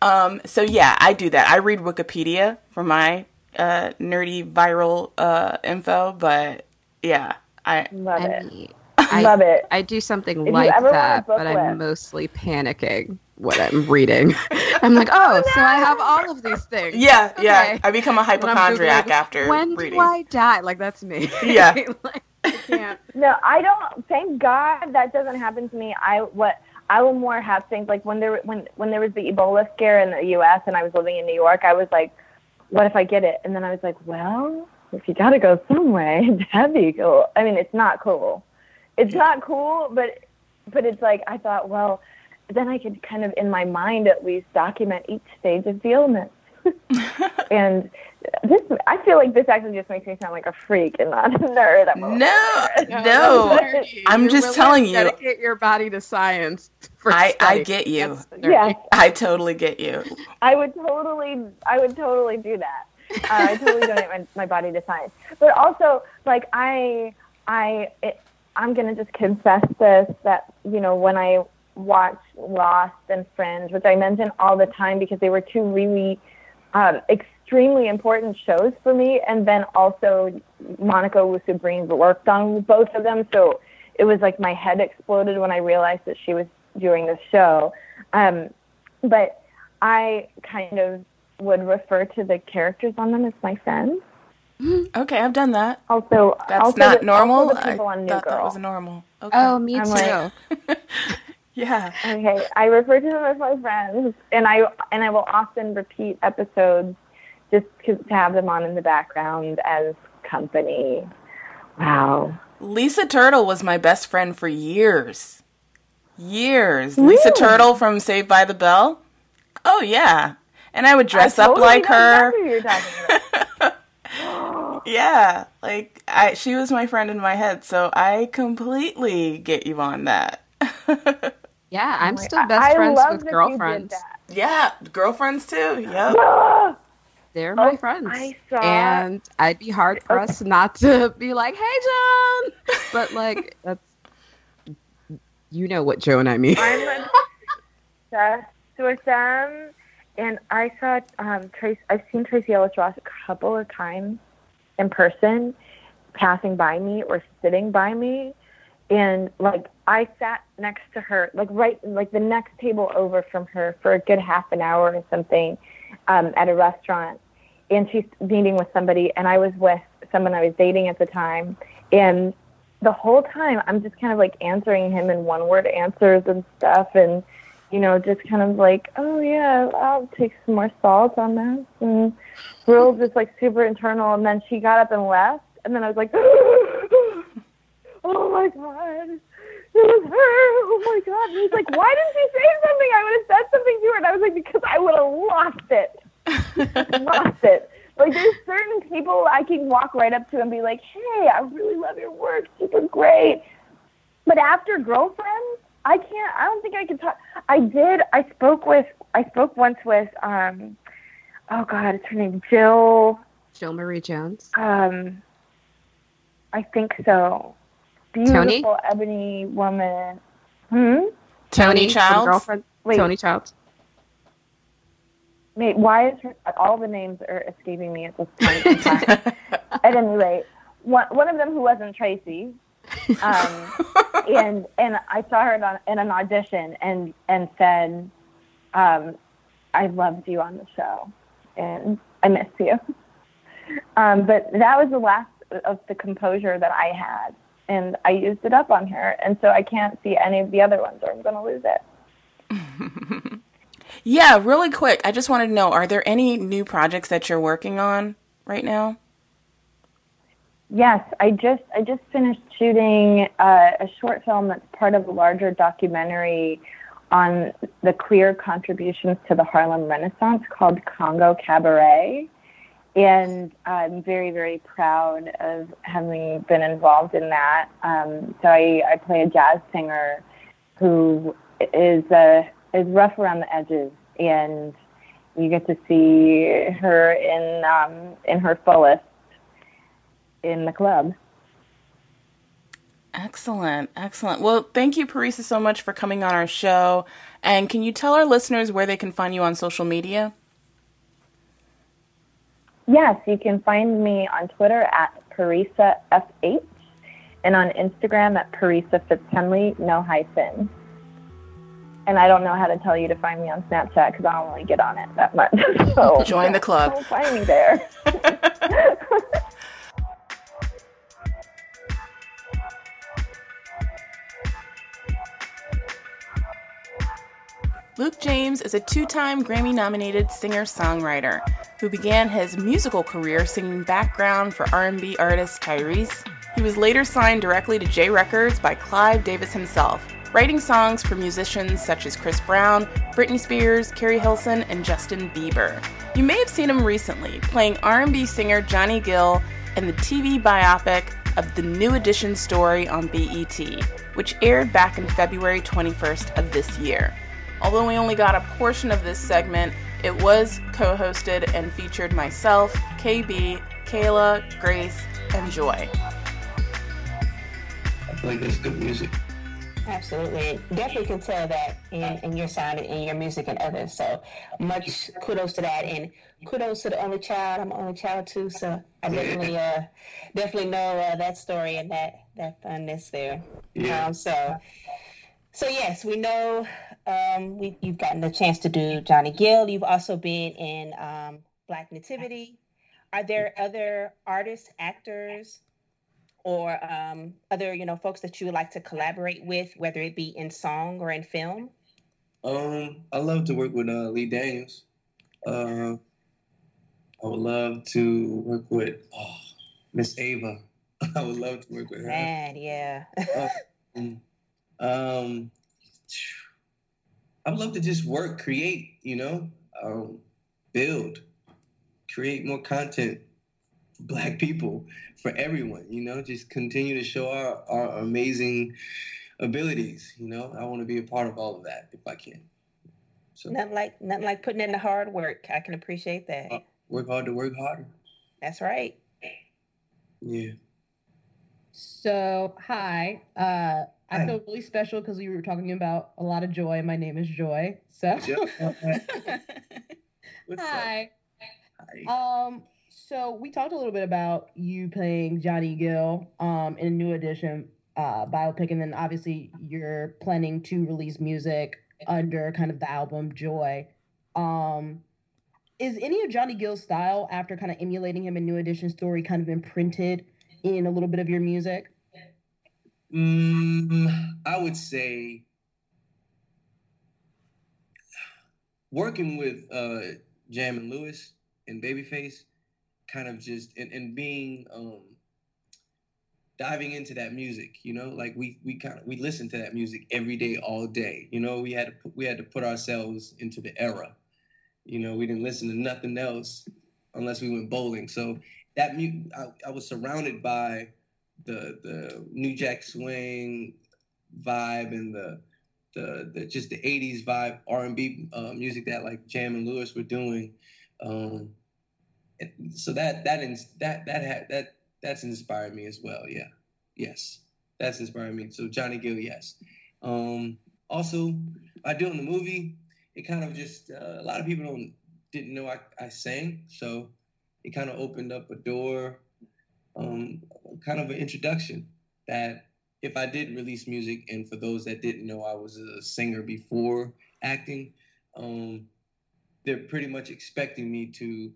Speaker 14: um, so yeah i do that i read wikipedia for my uh, nerdy viral uh, info but yeah i
Speaker 12: love
Speaker 15: I
Speaker 12: it.
Speaker 15: mean, I
Speaker 12: love it.
Speaker 15: I do something
Speaker 12: If
Speaker 15: like
Speaker 12: ever want a
Speaker 15: that,
Speaker 12: book
Speaker 15: but I'm
Speaker 12: list-
Speaker 15: mostly panicking what I'm reading. I'm like, oh, so I have oh, all of these things.
Speaker 14: yeah yeah i become a hypochondriac
Speaker 15: Googling,
Speaker 14: after
Speaker 15: when
Speaker 14: reading
Speaker 15: do I die? Like that's me.
Speaker 14: Yeah.
Speaker 15: like, I can't.
Speaker 12: No, I don't. Thank God that doesn't happen to me. I what I will more have things like when there when when there was the Ebola scare in the U.S. and I was living in New York. I was like, what if I get it? And then I was like, well, if you got to go some way, that'd be cool. I mean, it's not cool. It's not cool, but but it's like I thought, well, then I could kind of in my mind at least document each stage of the illness. and this, I feel like this actually just makes me sound like a freak and not a nerd. I'm
Speaker 14: no
Speaker 15: No,
Speaker 14: no i'm
Speaker 15: You're
Speaker 14: just
Speaker 15: willing
Speaker 14: telling
Speaker 15: to
Speaker 14: you
Speaker 15: Dedicate your body to science. For
Speaker 14: I, I get you.
Speaker 15: That's nerdy.
Speaker 12: Yes.
Speaker 14: I totally get you.
Speaker 12: I would totally, I would totally do that. Uh, I totally donate my, my body to science. But also, like I, I, it, I'm gonna just confess this that you know when I watch Lost and Fringe, which I mention all the time because they were two really um, extremely important shows for me, and then also Monica Owusu worked on both of them, so it was like my head exploded when I realized that she was doing this show. Um, but I kind of would refer to the characters on them as my friends. Mm-hmm.
Speaker 14: Okay, I've done that.
Speaker 12: Also,
Speaker 14: That's
Speaker 12: also
Speaker 14: not
Speaker 12: the,
Speaker 14: normal.
Speaker 12: Also the people
Speaker 14: I
Speaker 12: on New
Speaker 14: thought
Speaker 12: Girl.
Speaker 14: that was normal. Okay.
Speaker 15: Oh, me
Speaker 12: I'm
Speaker 15: too.
Speaker 12: like-
Speaker 14: yeah.
Speaker 12: Okay, I refer to them as my friends, and I and I will often repeat episodes just to, to have them on in the background as company. Wow.
Speaker 14: Lisa Turtle was my best friend for years. Years. Lisa Turtle from Saved by the Bell. Oh yeah. And I would dress
Speaker 12: I
Speaker 14: up like
Speaker 12: know
Speaker 14: her.
Speaker 12: exactly who you're talking about.
Speaker 14: Yeah. Like I she was my friend in my head, so I completely get you on that.
Speaker 15: Yeah, I'm still best
Speaker 12: I
Speaker 15: friends
Speaker 12: love
Speaker 15: with
Speaker 12: that you did
Speaker 15: girlfriends.
Speaker 12: that.
Speaker 14: yeah, girlfriends too. Yep.
Speaker 12: Ah!
Speaker 15: They're my
Speaker 12: Oh,
Speaker 15: friends.
Speaker 12: I saw-
Speaker 15: and I'd be hard pressed not to be like, "Hey, Joan," but like that's you know what Joan I mean.
Speaker 12: I'm obsessed with them, and I saw um, Trace. I've seen Tracee Ellis Ross a couple of times in person. passing by me or sitting by me. And like I sat next to her, like right, like the next table over from her for a good half an hour or something, um, at a restaurant, and she's meeting with somebody, and I was with someone I was dating at the time, and the whole time I'm just kind of like answering him in one word answers and stuff, and you know, just kind of like, oh yeah, I'll take some more salt on this, and real just like super internal, and then she got up and left, and then I was like. oh my god, it was her. Oh my god. And he's like, why didn't you say something? I would have said something to her. And I was like, because I would have lost it. lost it. Like there's certain people I can walk right up to and be like, hey, I really love your work, super great. But after girlfriends, I can't. I don't think I can talk. I did. I spoke with. I spoke once with. um Oh God, it's her name, Jill.
Speaker 15: Jill Marie Jones.
Speaker 12: Um, I think so beautiful Toni? ebony woman. Hmm.
Speaker 14: Toni, Toni
Speaker 15: Girlfriend. Wait. Toni Childs.
Speaker 12: Wait, why is her, all the names are escaping me at this point? at any rate, one one of them who wasn't Tracy, um, and and I saw her in an audition and and said, um, "I loved you on the show, and I miss you." Um, but that was the last of the composure that I had and I used it up on her. And so I can't see any of the other ones or I'm going to lose
Speaker 14: it. yeah, really quick. I just wanted to know are there any new projects that you're working on right now?
Speaker 12: Yes, I just I just finished shooting uh, a short film that's part of a larger documentary on the queer contributions to the Harlem Renaissance called Congo Cabaret and I'm very, very proud of having been involved in that. Um, so I, I play a jazz singer who is uh, is rough around the edges, and you get to see her in um, in her fullest in the club.
Speaker 14: Excellent, excellent. Well, thank you, Parisa, so much for coming on our show. And can you tell our listeners where they can find you on social media?
Speaker 12: Yes, you can find me on Twitter at ParisaFH and on Instagram at Parisa Fitzhenley, no hyphen. And I don't know how to tell you to find me on Snapchat because I don't really get on it that much. So
Speaker 14: join the club.
Speaker 12: Don't find me there.
Speaker 14: Luke James is a two-time Grammy-nominated singer-songwriter who began his musical career singing background for R&B artist Tyrese. He was later signed directly to J Records by Clive Davis himself, writing songs for musicians such as Chris Brown, Britney Spears, Keri Hilson, and Justin Bieber. You may have seen him recently playing R&B singer Johnny Gill in the TV biopic of the New Edition story on BET, which aired back in February 21st of this year. Although we only got a portion of this segment, it was co hosted and featured myself, KB, Kayla, Grace, and Joy.
Speaker 16: I feel like that's good music.
Speaker 17: Absolutely. Definitely can tell that in, in your sound and in your music and others. So much kudos to that and kudos to the only child. I'm an only child too, so I definitely uh definitely know uh, that story and that that funness there. Yeah. Um, so so yes, we know um, we, you've gotten the chance to do Johnny Gill. You've also been in um, Black Nativity. Are there other artists, actors, or um, other you know folks that you would like to collaborate with, whether it be in song or in film?
Speaker 16: Um, I love to work with uh, Lee Daniels. Uh, I would love to work with oh, Miss Ava. I would love to work with her.
Speaker 17: Man, yeah.
Speaker 16: um, um I would love to just work, create, you know, um, build, create more content for Black people, for everyone, you know, just continue to show our, our amazing abilities, you know. I want to be a part of all of that if I can.
Speaker 17: So nothing like nothing like putting in the hard work. I can appreciate that. Uh,
Speaker 16: work hard to work harder.
Speaker 17: That's right.
Speaker 16: Yeah.
Speaker 18: So hi, uh, I feel really special because we were talking about a lot of joy. My name is Joy. So, hi. Hi. Um. so we talked a little bit about you playing Johnny Gill um, in a new edition uh, biopic, and then obviously you're planning to release music under kind of the album Joy. Um, is any of Johnny Gill's style, after kind of emulating him in New Edition story, kind of imprinted in a little bit of your music?
Speaker 16: Mm, I would say working with uh, Jam and Lewis and Babyface, kind of just and, and being um, diving into that music, you know, like we we kind of we listened to that music every day, all day. You know, we had to put, we had to put ourselves into the era. You know, we didn't listen to nothing else unless we went bowling. So that mu- I, I was surrounded by the the New Jack Swing vibe and the the, the just the 80s vibe R&B uh, music that like Jam and Lewis were doing um, so that that ins- that that had that that's inspired me as well yeah. Yes that's inspired me. So Johnny Gill yes. Um, also by doing the movie it kind of just uh, a lot of people don't didn't know I, I sang so it kind of opened up a door um, kind of an introduction that if I did release music, and for those that didn't know, I was a singer before acting, um, they're pretty much expecting me to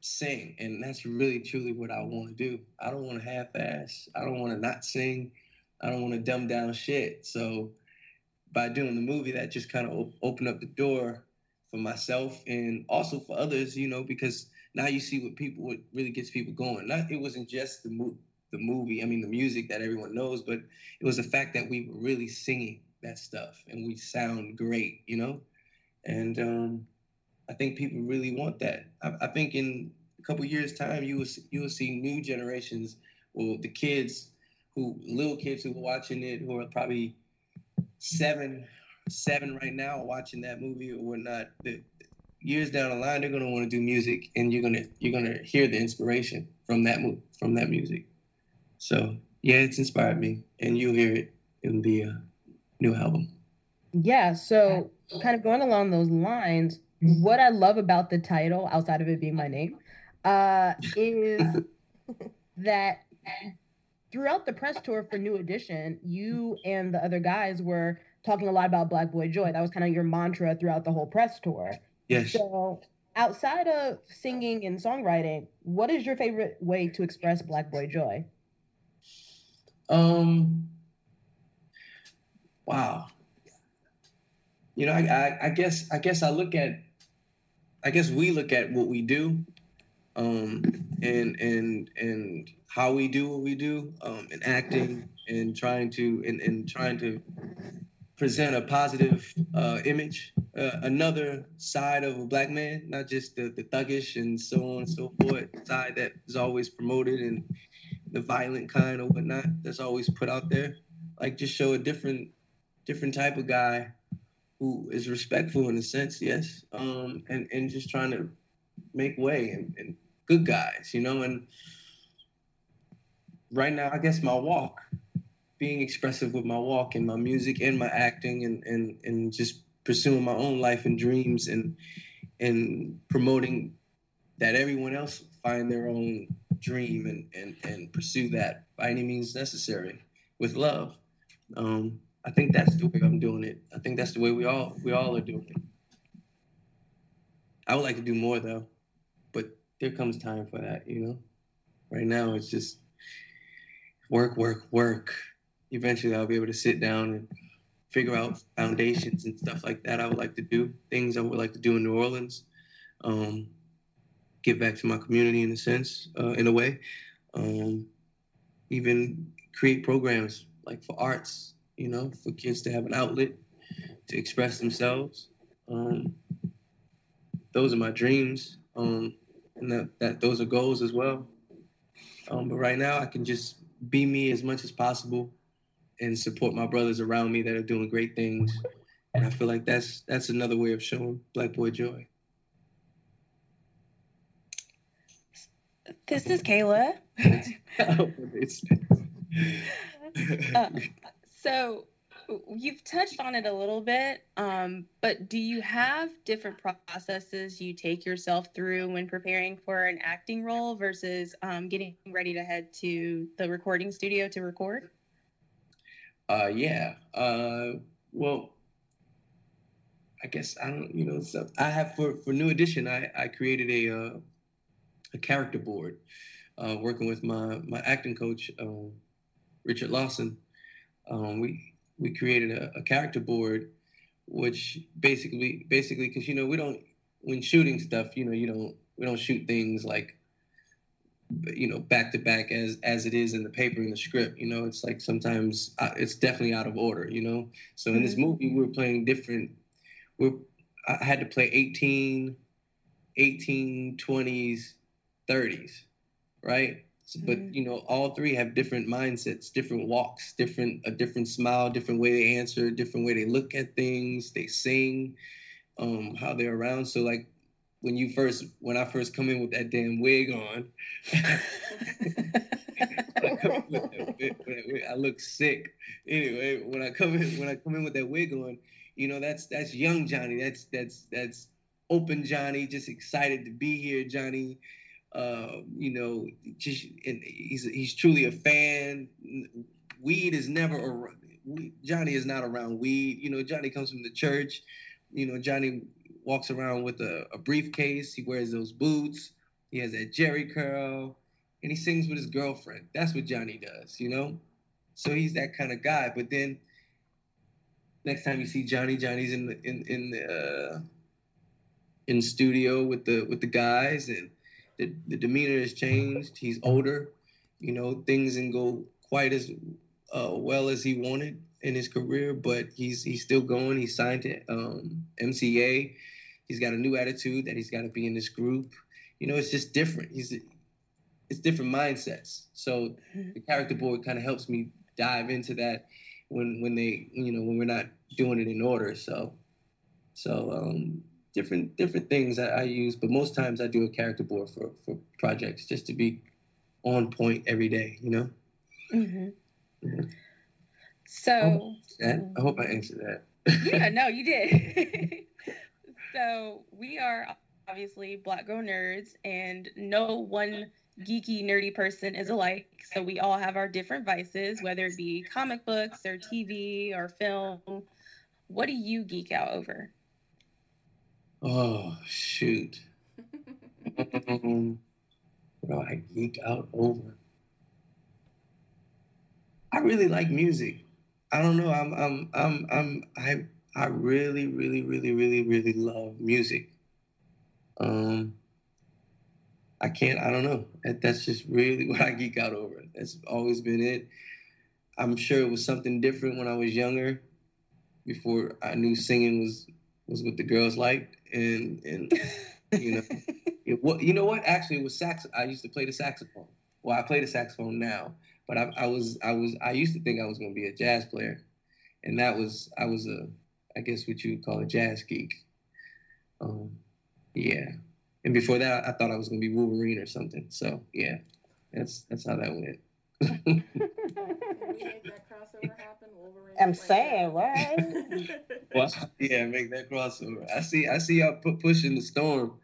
Speaker 16: sing, and that's really truly what I want to do. I don't want to half-ass. I don't want to not sing. I don't want to dumb down shit. So by doing the movie, that just kind of op- opened up the door for myself and also for others, you know, because now you see what people what really gets people going. Not it wasn't just the movie the movie, I mean the music that everyone knows, but it was the fact that we were really singing that stuff and we sound great, you know? And um, I think people really want that. I, I think in a couple years time you will you will see new generations well the kids who little kids who are watching it who are probably seven seven right now watching that movie or whatnot the, years down the line they're going to want to do music and you're going to you're going to hear the inspiration from that mo- from that music so yeah, it's inspired me, and you'll hear it in the uh, new album.
Speaker 18: Yeah. So kind of going along those lines, what I love about the title, outside of it being my name, uh, is that throughout the press tour for New Edition, you and the other guys were talking a lot about Black Boy Joy. That was kind of your mantra throughout the whole press tour.
Speaker 16: Yes.
Speaker 18: So outside of singing and songwriting, what is your favorite way to express Black Boy Joy?
Speaker 16: Um. Wow. You know, I, I, I guess I guess I look at, I guess we look at what we do, um, and and and how we do what we do, um, and acting and trying to and, and trying to present a positive uh, image, uh, another side of a black man, not just the, the thuggish and so on and so forth side that is always promoted and the violent kind or whatnot that's always put out there. Like just show a different different type of guy who is respectful in a sense, yes. Um, and, and just trying to make way and, and good guys, you know, and right now I guess my walk, being expressive with my walk and my music and my acting and, and, and just pursuing my own life and dreams and and promoting that everyone else find their own dream and, and, and pursue that by any means necessary with love. Um, I think that's the way I'm doing it. I think that's the way we all we all are doing it. I would like to do more though, but there comes time for that, you know. Right now it's just work, work, work. Eventually I'll be able to sit down and figure out foundations and stuff like that. I would like to do things I would like to do in New Orleans. Um, give back to my community in a sense, uh, in a way. Um, even create programs like for arts, you know, for kids to have an outlet to express themselves. Um, those are my dreams, um, and that, that those are goals as well. Um, but right now, I can just be me as much as possible and support my brothers around me that are doing great things. And I feel like that's that's another way of showing Black Boy joy.
Speaker 1: This is Kayla. uh, so,
Speaker 14: you've touched on it a little bit, um, but do you have different processes you take yourself through when preparing for an acting role versus um, getting ready to head to the recording studio to record?
Speaker 16: Uh, yeah. Uh, well, I guess I don't. You know, so I have for for New Edition, I I created a uh, a character board, uh, working with my my acting coach, um, Richard Lawson. Um, we we created a, a character board, which basically basically because you know we don't when shooting stuff, you know, you don't we don't shoot things like you know back to back as as it is in the paper in the script you know it's like sometimes uh, it's definitely out of order you know? So in this
Speaker 14: Mm-hmm.
Speaker 16: movie we are playing different we i had to play 18 18 20s 30s right? So, but you know all three have different mindsets different walks different a different smile different way they answer different way they look at things they sing um how they're around. So like when you first when I first come in with that damn wig on, I, look sick. Anyway, when I come in when I come in with that wig on, you know that's that's young Johnny. That's that's that's open Johnny, just excited to be here, Johnny. Uh, you know, just and he's he's truly a fan. Weed is never around. Johnny is not around weed. You know, Johnny comes from the church. You know, Johnny walks around with a, a briefcase. He wears those boots. He has that Jheri curl, and he sings with his girlfriend. That's what Johnny does. You know, so he's that kind of guy. But then next time you see Johnny, Johnny's in the in in the uh, in studio with the with the guys, and the, the demeanor has changed. He's older. You know, things didn't go quite as uh, well as he wanted in his career, but he's he's still going. He signed to um, MCA. He's got a new attitude that he's got to be in this group. You know, it's just different. He's it's different mindsets. So the character board kind of helps me dive into that when when they you know when we're not doing it in order. So so um, different different things I, I use, but most times I do a character board for for projects just to be on point every day. You know.
Speaker 14: Mm-hmm.
Speaker 16: Yeah.
Speaker 14: So,
Speaker 16: That, I hope I answered that.
Speaker 14: yeah, no, you did. so, we are obviously Black Girl Nerds, and no one geeky, nerdy person is alike. So, we all have our different vices, whether it be comic books or TV or film. What do you geek out over?
Speaker 16: Oh shoot. um, what do I geek out over? I really like music. I don't know. I'm I'm I'm I'm I I really really really really really love music. Um I can't I don't know. That, that's just really what I geek out over. That's always been it. I'm sure it was something different when I was younger before I knew singing was was what the girls liked and and you know it, what you know what actually it was sax I used to play the saxophone. Well, I play the saxophone now, but I, I was I was I used to think I was going to be a jazz player, and that was I was a I guess what you would call a jazz geek. Um, yeah, and before that I thought I was going to be Wolverine or something. So yeah, that's that's how that went.
Speaker 17: I'm saying, what?
Speaker 16: Well, yeah, make that crossover. I see. I see y'all pu- pushing the storm.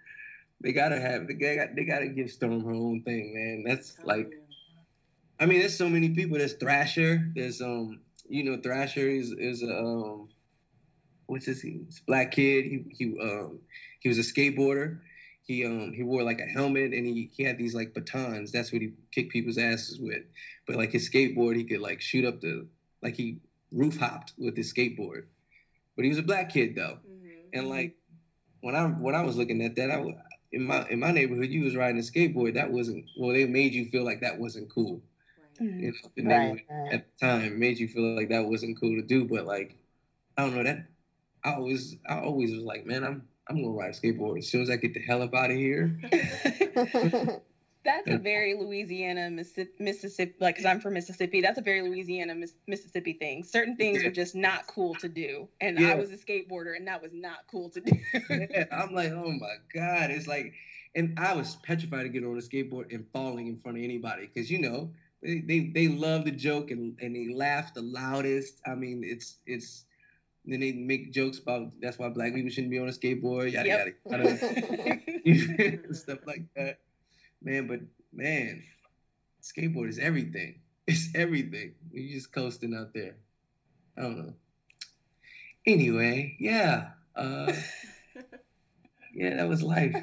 Speaker 16: They gotta have. They got. They gotta give Storm her own thing, man. That's like. I mean, there's so many people. There's Thrasher. There's um. You know, Thrasher is is a um. What's his? He's a black kid. He he um. He was a skateboarder. He um he wore like a helmet and he, he had these like batons. That's what he kicked people's asses with. But like his skateboard, he could like shoot up the like he roof hopped with his skateboard. But he was a black kid though, and like when I when I was looking at that, I w- in my in my neighborhood, you was riding a skateboard. That wasn't well. They made you feel like that wasn't cool. You know, the neighborhood at the time made you feel like that wasn't cool to do. But like, I don't know that. I always I always was like, man, I'm I'm gonna ride a skateboard as soon as I get the hell up out of here.
Speaker 14: That's a very Louisiana, Missi- Mississippi, like, because I'm from Mississippi, that's a very Louisiana, Mississippi thing. Certain things are just not cool to do. And I was a skateboarder, and that was not cool to do.
Speaker 16: yeah, I'm like, oh my god, it's like, and I was petrified to get on a skateboard and falling in front of anybody because you know they, they they love the joke and and they laugh the loudest. I mean, it's it's then they make jokes about that's why black people shouldn't be on a skateboard, yada
Speaker 11: Yep.
Speaker 16: yada, yada. stuff like that. Man, but man, skateboard is everything. It's everything. You're just coasting out there. I don't know. Anyway, yeah. Uh, yeah, that was life.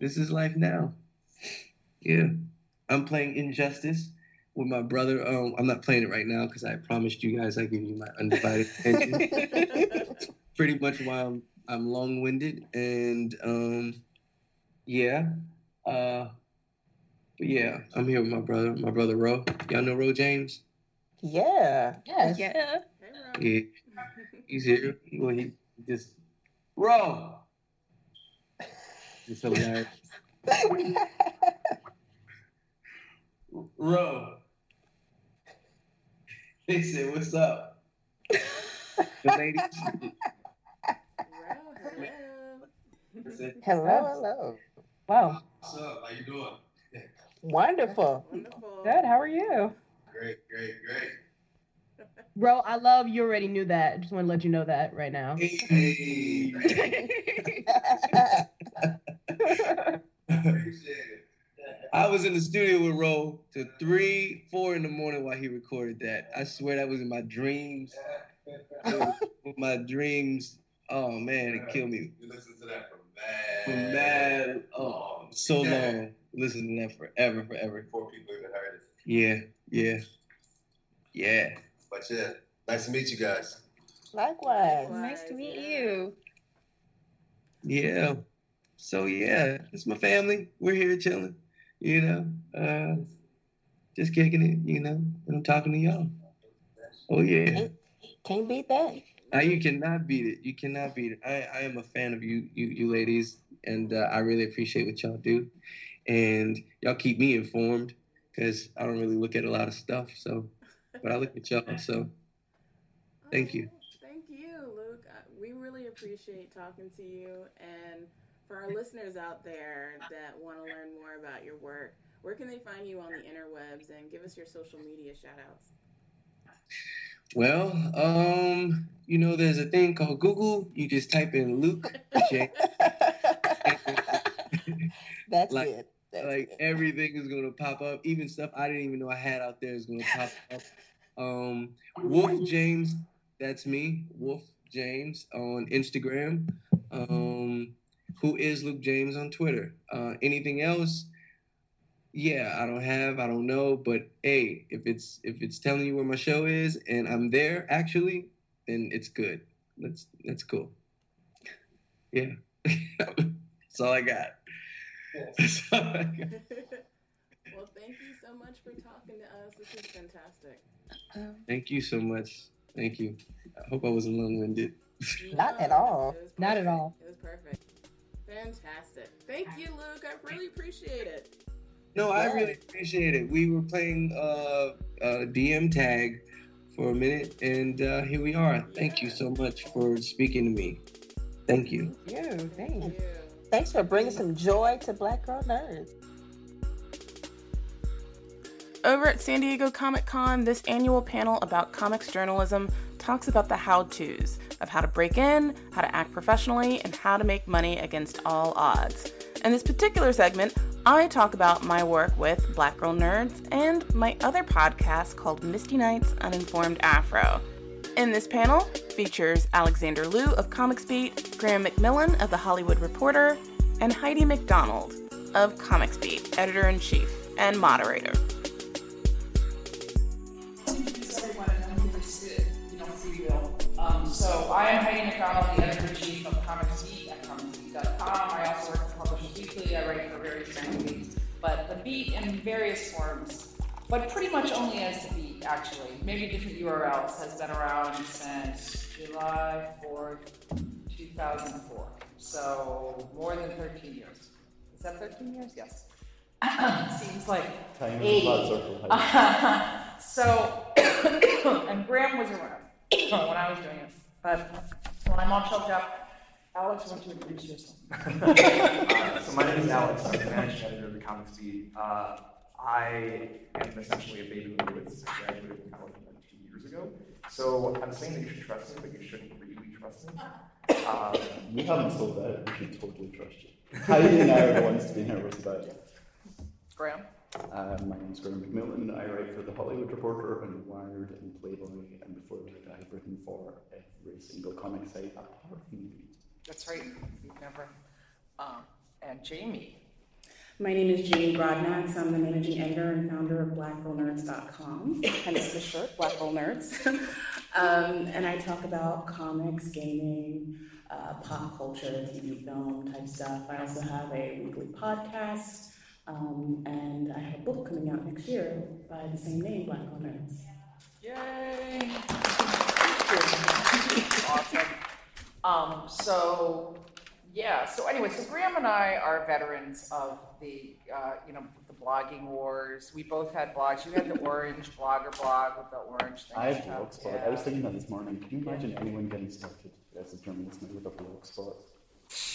Speaker 16: This is life now. Yeah. I'm playing Injustice with my brother. Um, I'm not playing it right now because I promised you guys I'd give you my undivided attention. Pretty much why I'm I'm long-winded and um, yeah. Uh, but yeah, I'm here with my brother, my brother Ro. Y'all know Ro James?
Speaker 17: Yeah.
Speaker 11: Yes. Yeah.
Speaker 16: Yeah, he's here. Well, he just Ro. It's hilarious. Ro. They said, "What's up?" the lady.
Speaker 17: Hello, hello.
Speaker 18: Wow.
Speaker 16: What's up? How you doing?
Speaker 17: Wonderful.
Speaker 18: Good. How are you?
Speaker 16: Great, great, great.
Speaker 18: Bro, I love you already knew that. Just want to let you know that right now.
Speaker 16: I was in the studio with Ro to three, four in the morning while he recorded that. I swear that was in my dreams. It was in my dreams. Oh man, it killed me.
Speaker 19: You listen to that for
Speaker 16: For
Speaker 19: mad.
Speaker 16: mad, oh, so
Speaker 19: Yeah.
Speaker 16: long. Listen to that forever, forever.
Speaker 19: Before people even heard it.
Speaker 16: Yeah, yeah, yeah.
Speaker 19: But yeah, nice to meet you guys.
Speaker 17: Likewise.
Speaker 11: Nice to meet you.
Speaker 16: Yeah. So yeah, it's my family. We're here chilling, you know. Uh just kicking it, you know, and I'm talking to y'all. Oh yeah.
Speaker 17: Can't beat that.
Speaker 16: Uh, you cannot beat it. You cannot beat it. I, I am a fan of you, you, you ladies, and uh, I really appreciate what y'all do, and y'all keep me informed because I don't really look at a lot of stuff. So, but I look at y'all. So, thank you.
Speaker 14: Thank you, Luke. Uh, We really appreciate talking to you. And for our listeners out there that want to learn more about your work, where can they find you on the interwebs and give us your social media shout outs?
Speaker 16: Well, um, you know, there's a thing called Google. You just type in Luke J.
Speaker 17: That's
Speaker 16: like,
Speaker 17: it. That's
Speaker 16: like everything is gonna pop up. Even stuff I didn't even know I had out there is gonna pop up. Um, Wolf James, that's me, Wolf James on Instagram. Um, who is Luke James on Twitter? Uh, anything else? Yeah, I don't have, I don't know, but hey, if it's if it's telling you where my show is and I'm there actually, then it's good. That's that's cool. Yeah, that's all I got. That's all I got.
Speaker 14: well, thank you so much for talking to us. This is fantastic.
Speaker 16: Thank you so much. Thank you. I hope I wasn't long-winded.
Speaker 17: Not at all.
Speaker 18: Not at all.
Speaker 14: It was perfect. Fantastic. Thank you, Luke. I really appreciate it.
Speaker 16: No, I really appreciate it. We were playing uh, uh, DM tag for a minute, and uh, here we are. Thank you so much for speaking to me. Thank you.
Speaker 17: You, thanks. Thanks for bringing some joy to Black Girl Nerds.
Speaker 14: Over at San Diego Comic Con, this annual panel about comics journalism talks about the how to's of how to break in, how to act professionally, and how to make money against all odds. In this particular segment, I talk about my work with Black Girl Nerds and my other podcast called Misty Nights Uninformed Afro. In this panel features Alexander Lu of Comics Beat, Graeme McMillan of The Hollywood Reporter, and Heidi MacDonald of Comics Beat, editor in chief and moderator.
Speaker 20: So I am Heidi MacDonald, the editor-in-chief of Comics Beat at comicsbeat.com. I also work for Publishers Weekly. I write for various magazines, but the Beat in various forms, but pretty much only as the Beat, actually. Maybe different URLs has been around since July 4th, 2004. So more than 13 years. Is that 13 years? Yes. Seems like
Speaker 21: Time
Speaker 20: eight. so, and Graeme was around when I was doing it. But when I'm all choked up, Alex, why don't you introduce yourself?
Speaker 21: Uh, so my name is Alex. I'm the managing editor of the Comics Beat. Uh, I am essentially a baby Lewis. I graduated from college like two years ago. So I'm saying that you should trust me, but you shouldn't really trust me. Um,
Speaker 22: you haven't sold that. We should totally trust you. Heidi and I are the ones to be nervous about it.
Speaker 20: Graeme?
Speaker 22: Uh, my name's Graeme McMillan. I write for The Hollywood Reporter and Wired and Playboy, and before that, I've written for every single comic site apart from Movie.
Speaker 20: That's right. You've never. Um, and Jamie.
Speaker 23: My name is Jamie Broadnax. I'm the managing editor and founder of BlackGirlNerds.com, hence the shirt, Black Girl Nerds. um, and I talk about comics, gaming, uh, pop culture, TV, film type stuff. I also have a weekly podcast, um, and I have a book coming out next year by the same name, Black Girl Nerds.
Speaker 20: Yay! awesome. Um, so yeah. So anyway, so Graeme and I are veterans of the uh, you know the blogging wars. We both had blogs. You had the orange blogger blog with the orange thing.
Speaker 22: I have blogspot. Yeah. I was thinking that this morning. Can you imagine anyone getting started as a journalist with a blogspot?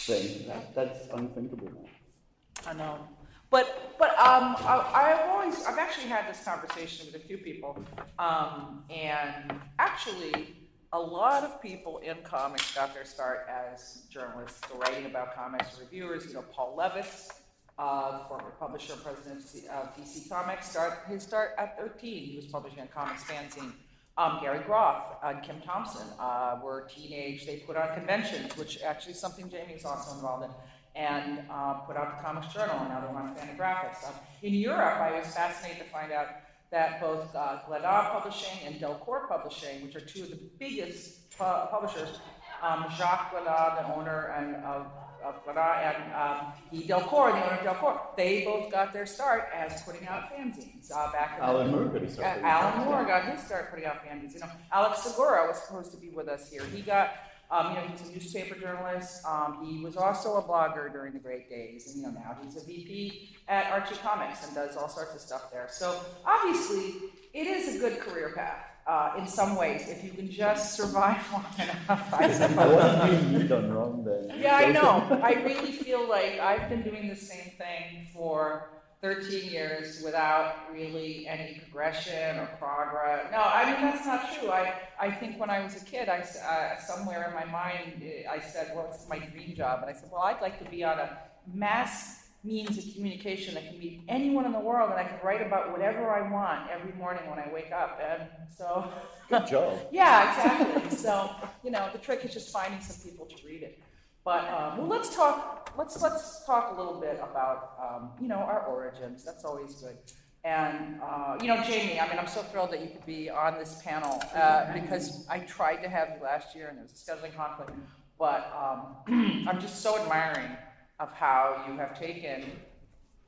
Speaker 22: Then that, that's unthinkable now.
Speaker 20: I know. But but um, I, have always I've actually had this conversation with a few people, um, and actually a lot of people in comics got their start as journalists, writing about comics, reviewers. You know, Paul Levitz, uh, former publisher and president of DC Comics, start his start at 13. He was publishing a comics fanzine. Um, Gary Groth and Kim Thompson uh, were teenage. They put on conventions, which actually is something Jamie's also involved in, and uh, put out the Comics Journal, and now they run Fantagraphics. Um, in Europe, I was fascinated to find out that both uh, Publishing and Delcourt Publishing, which are two of the biggest pu- publishers, um, Jacques Glénat, the owner and of, of and um, Guy Delcourt, the owner of Delcourt, they both got their start as putting out fanzines uh, back in
Speaker 22: Alan
Speaker 20: the,
Speaker 22: Moore got his start.
Speaker 20: Uh, Alan Moore got his start putting out fanzines. You know, Alex Segura was supposed to be with us here. He got um, you know, he was a newspaper journalist. Um, he was also a blogger during the great days, and you know now he's a VP at Archie Comics and does all sorts of stuff there. So obviously, it is a good career path uh, in some ways if you can just survive long enough. I
Speaker 22: what have you done wrong then?
Speaker 20: Yeah, I know. I really feel like I've been doing the same thing for 13 years without really any progression or progress. No, I mean, that's not true. I, I think when I was a kid, I, uh, somewhere in my mind, I said, well, it's my dream job. And I said, well, I'd like to be on a mass means of communication that can meet anyone in the world and I can write about whatever I want every morning when I wake up. And so.
Speaker 22: Good job.
Speaker 20: yeah, exactly. so, you know, the trick is just finding some people to read it. But um, well, let's talk. Let's let's talk a little bit about um, you know our origins. That's always good. And uh, you know, Jamie, I mean, I'm so thrilled that you could be on this panel uh, because I tried to have you last year and there was a scheduling conflict. But um, I'm just so admiring of how you have taken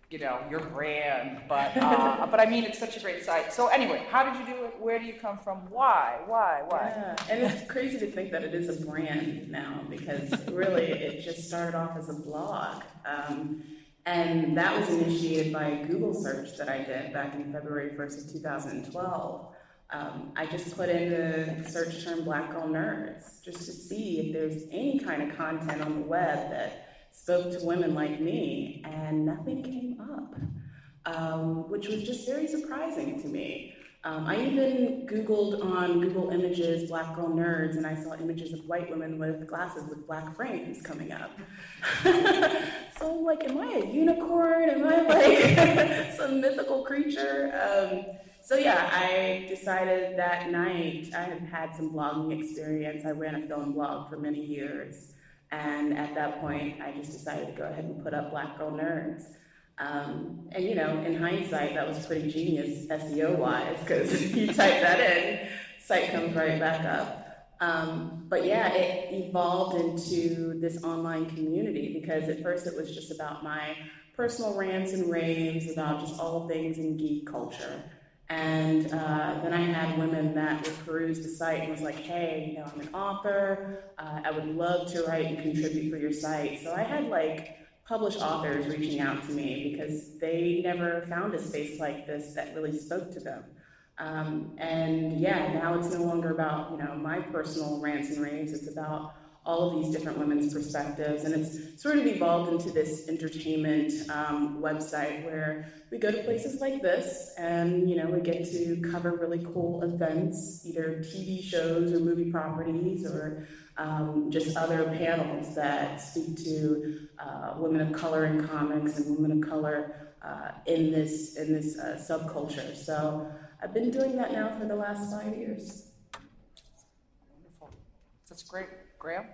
Speaker 20: you know, your brand, but uh, but I mean, it's such a great site. So anyway, how did you do it? Where do you come from? Why? Why? Why?
Speaker 23: Yeah. And it's crazy to think that it is a brand now because really it just started off as a blog. Um, and that was initiated by a Google search that I did back in February 1st of 2012. Um, I just put in the search term Black Girl Nerds just to see if there's any kind of content on the web that spoke to women like me, and nothing came up, um, which was just very surprising to me. Um, I even Googled on Google Images black girl nerds, and I saw images of white women with glasses with black frames coming up. so, like, am I a unicorn? Am I like some mythical creature? Um, so, yeah, I decided that night I had had some blogging experience. I ran a film blog for many years. And at that point, I just decided to go ahead and put up Black Girl Nerds. Um, and you know, in hindsight, that was pretty genius SEO wise because you type that in, site comes right back up. Um, but yeah, it evolved into this online community because at first it was just about my personal rants and raves about just all things in geek culture. And uh, then I had women that would peruse the site and was like, hey, you know, I'm an author. Uh, I would love to write and contribute for your site. So I had like published authors reaching out to me because they never found a space like this that really spoke to them. Um, and yeah, now it's no longer about, you know, my personal rants and raves. It's about
Speaker 14: all of these different women's perspectives. And it's sort of evolved into this entertainment um, website where we go to places like this and, you know, we get to cover really cool events, either TV shows or movie properties or um, just other panels that speak to uh, women of color in comics and women of color uh, in this in this uh, subculture. So I've been doing that now for the last five years.
Speaker 20: Wonderful. That's great. Graeme?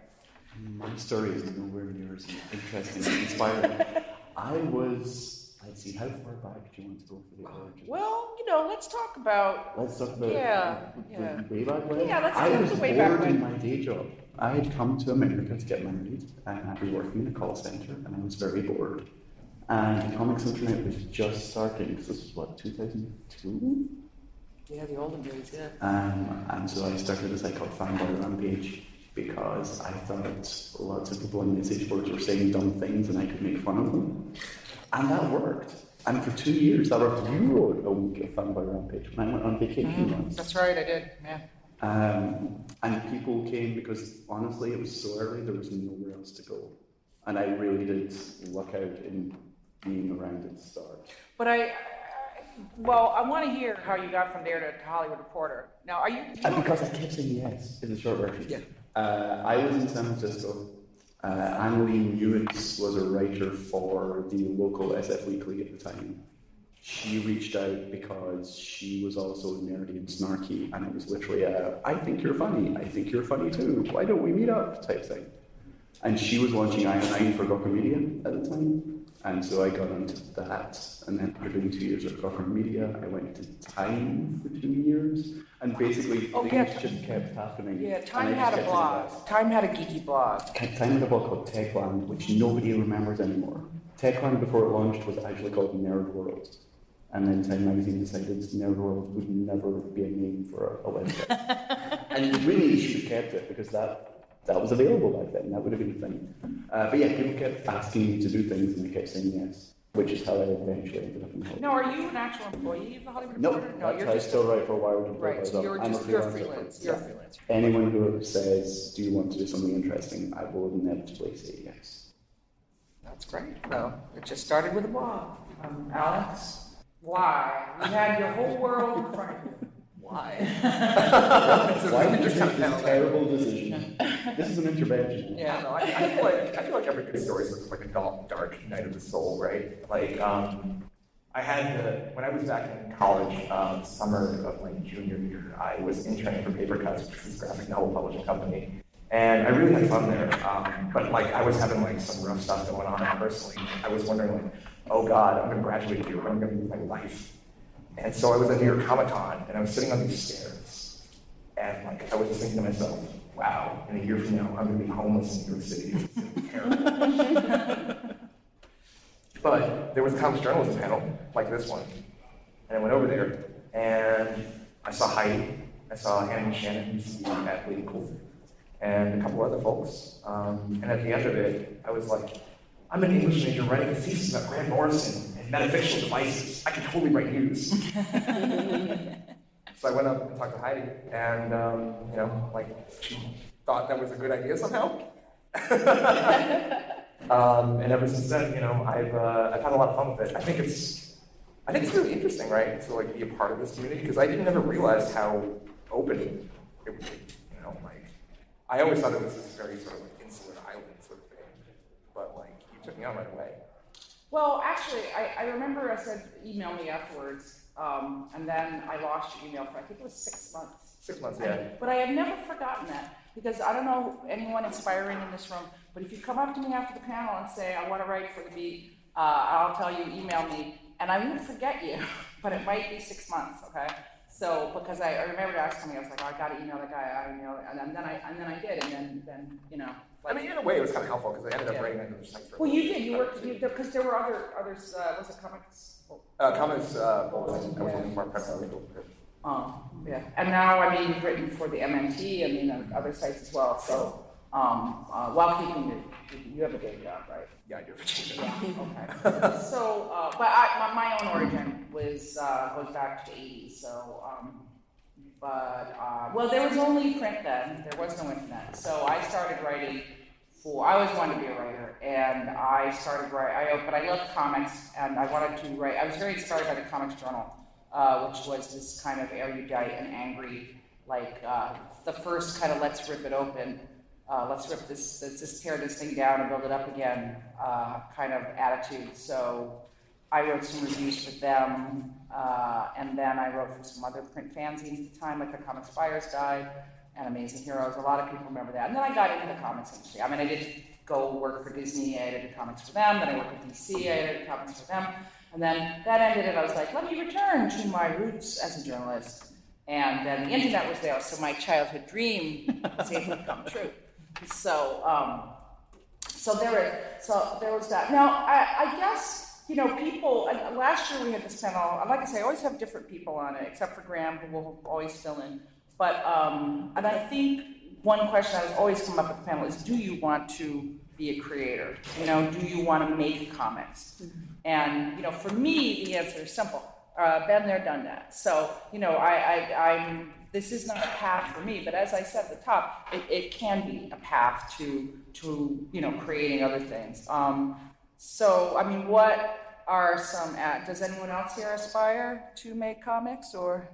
Speaker 22: My story is nowhere near as interesting and inspiring. I was, let's see, how far back do you want to go for the origin?
Speaker 20: Well, you know, let's talk about.
Speaker 22: Let's talk about
Speaker 20: Yeah,
Speaker 22: the,
Speaker 20: yeah.
Speaker 22: the way back when.
Speaker 20: Yeah, let's
Speaker 22: I
Speaker 20: go
Speaker 22: was
Speaker 20: the way
Speaker 22: bored
Speaker 20: back
Speaker 22: in my day job. I had come to America to get married, and I'd be working in a call center, and I was very bored. And the Comics Internet was just starting. This was what 2002.
Speaker 20: Yeah, the olden days, yeah.
Speaker 22: Um, and so I started a site called Fanboy Rampage because I thought lots of people on message boards were saying dumb things and I could make fun of them. And that worked. And for two years, that worked. You wrote a week of Fanboy Rampage when I went on vacation once.
Speaker 20: That's right, I did. Yeah.
Speaker 22: Um, and people came because honestly, it was so early, there was nowhere else to go. And I really did luck out in being around at the start.
Speaker 20: But I, I- well, I want to hear how you got from there to, to Hollywood Reporter. Now, are you? you
Speaker 22: And because I kept saying yes, in the short version.
Speaker 20: Yeah.
Speaker 22: Uh, I was in San Francisco. Uh, Annalee Newitz was a writer for the local SF Weekly at the time. She reached out because she was also nerdy and snarky, and it was literally a I think you're funny, I think you're funny too, why don't we meet up type thing. And she was launching IO9 for Gawker Media at the time. And so I got into that. And then after doing two years at Gawker Media, I went to Time for two years. And basically,
Speaker 20: Oh,
Speaker 22: things
Speaker 20: yeah.
Speaker 22: just kept happening.
Speaker 20: Yeah, Time had a blog. Time had a geeky blog.
Speaker 22: Time had a blog called Techland, which nobody remembers anymore. Techland, before it launched, was actually called Nerd World. And then Time Magazine decided Nerd World would never be a name for a, a website. and really, you should have kept it because that that was available back then. That would have been a thing. Uh, but yeah, people kept asking me to do things, and I kept saying yes, which is how I eventually ended up in Hollywood.
Speaker 20: Now, are you an actual employee of the Hollywood
Speaker 22: Nope,
Speaker 20: Reporter? No,
Speaker 22: that's
Speaker 20: you're
Speaker 22: how I still write for Wired and
Speaker 20: Right, so
Speaker 22: Profiles.
Speaker 20: you're
Speaker 22: I'm a
Speaker 20: just you're
Speaker 22: freelancer.
Speaker 20: freelance. You're
Speaker 22: Yeah.
Speaker 20: freelance.
Speaker 22: Anyone who says, "Do you want to do something interesting?" I will inevitably say yes.
Speaker 20: That's great. Well, it just started with a blog. Um, Alex, why? You had your whole world in front of you. Why?
Speaker 22: Why did you take this terrible decision? This is an intervention.
Speaker 21: Yeah, no, I, I feel like I feel like every good story is like a dark, dark night of the soul, right? Like, um, I had the, when I was back in college, um, summer of my junior year, I was interning for Papercutz, which is a graphic novel publishing company, and I really had fun there. Um, but like, I was having like some rough stuff going on personally. I was wondering like, oh God, I'm going to graduate here. What am I going to do with my life? And so I was at New York Comic Con, and I was sitting on these stairs, and like I was just thinking to myself, wow, in a year from now, I'm going to be homeless in New York City. But there was a comics journalism panel like this one, and I went over there, and I saw Heidi, I saw Annie Shannon, Cool, and a couple other folks. Um, and at the end of it, I was like, I'm an English major writing a thesis about Grant Morrison metafictional devices. I can totally write news. so I went up and talked to Heidi, and um, you know, like she thought that was a good idea somehow. um, and ever since then, you know, I've uh, I've had a lot of fun with it. I think it's I think it's really interesting, right, to like be a part of this community because I didn't ever realize how open it would be. You know, like I always thought it was this very sort of like insular island sort of thing, but like you took me on right away.
Speaker 20: Well, actually, I, I remember I said email me afterwards, um, and then I lost your email for I think it was six months.
Speaker 21: Six months,
Speaker 20: I-
Speaker 21: yeah.
Speaker 20: but I have never forgotten that because I don't know anyone inspiring in this room, but if you come up to me after the panel and say I want to write for the beat, uh, I'll tell you email me, and I won't forget you, but it might be six months, okay? So because I, I remember asking me, I was like, oh, I got to email that guy, I email, and then I and then I did, and then then you know.
Speaker 21: I mean, in a way, it was kind of helpful because I ended up
Speaker 20: Yeah.
Speaker 21: writing another site for
Speaker 20: Well, you did. You worked because there were other others. Uh, was it comics?
Speaker 21: Uh, comments, uh, bulletin. I was primarily.
Speaker 20: Oh, yeah. And now, I mean, you've written for the MNT. I mean, uh, other sites as well. So, um, uh, while keeping your, you have a day job, right?
Speaker 21: Yeah, I do.
Speaker 20: Yeah. Okay. so, uh, but I, my, my own origin was uh, goes back to the '80s. So, um, but uh, well, there was only print then. There was no internet, so I started writing. For I always wanted to be a writer, and I started writing. I but I loved comics, and I wanted to write. I was very inspired by the Comics Journal, uh, which was this kind of erudite and angry, like uh, the first kind of let's rip it open, uh, let's rip this, let's just tear this thing down and build it up again uh, kind of attitude. So I wrote some reviews for them, uh, and then I wrote for some other print fanzines at the time, like the Comics Buyers Guide and Amazing Heroes. A lot of people remember that. And then I got into the comics industry. I mean, I did go work for Disney, I edited comics for them, then I worked with DC, I edited comics for them. And then that ended, and I was like, let me return to my roots as a journalist. And then the internet was there, so my childhood dream was able to come true. So, um, so there, was, so there was that. Now, I, I guess you know, people. Last year we had this panel. Like I say, I always have different people on it, except for Graeme, who will always fill in. But um, and I think one question that has always come up at the panel is, do you want to be a creator? You know, do you want to make comics? Mm-hmm. And you know, for me, the answer is simple. Uh, been there, done that. So you know, I, I, I'm. This is not a path for me, but as I said at the top, it, it can be a path to to you know creating other things. Um, so I mean, what are some? At, does anyone else here aspire to make comics or?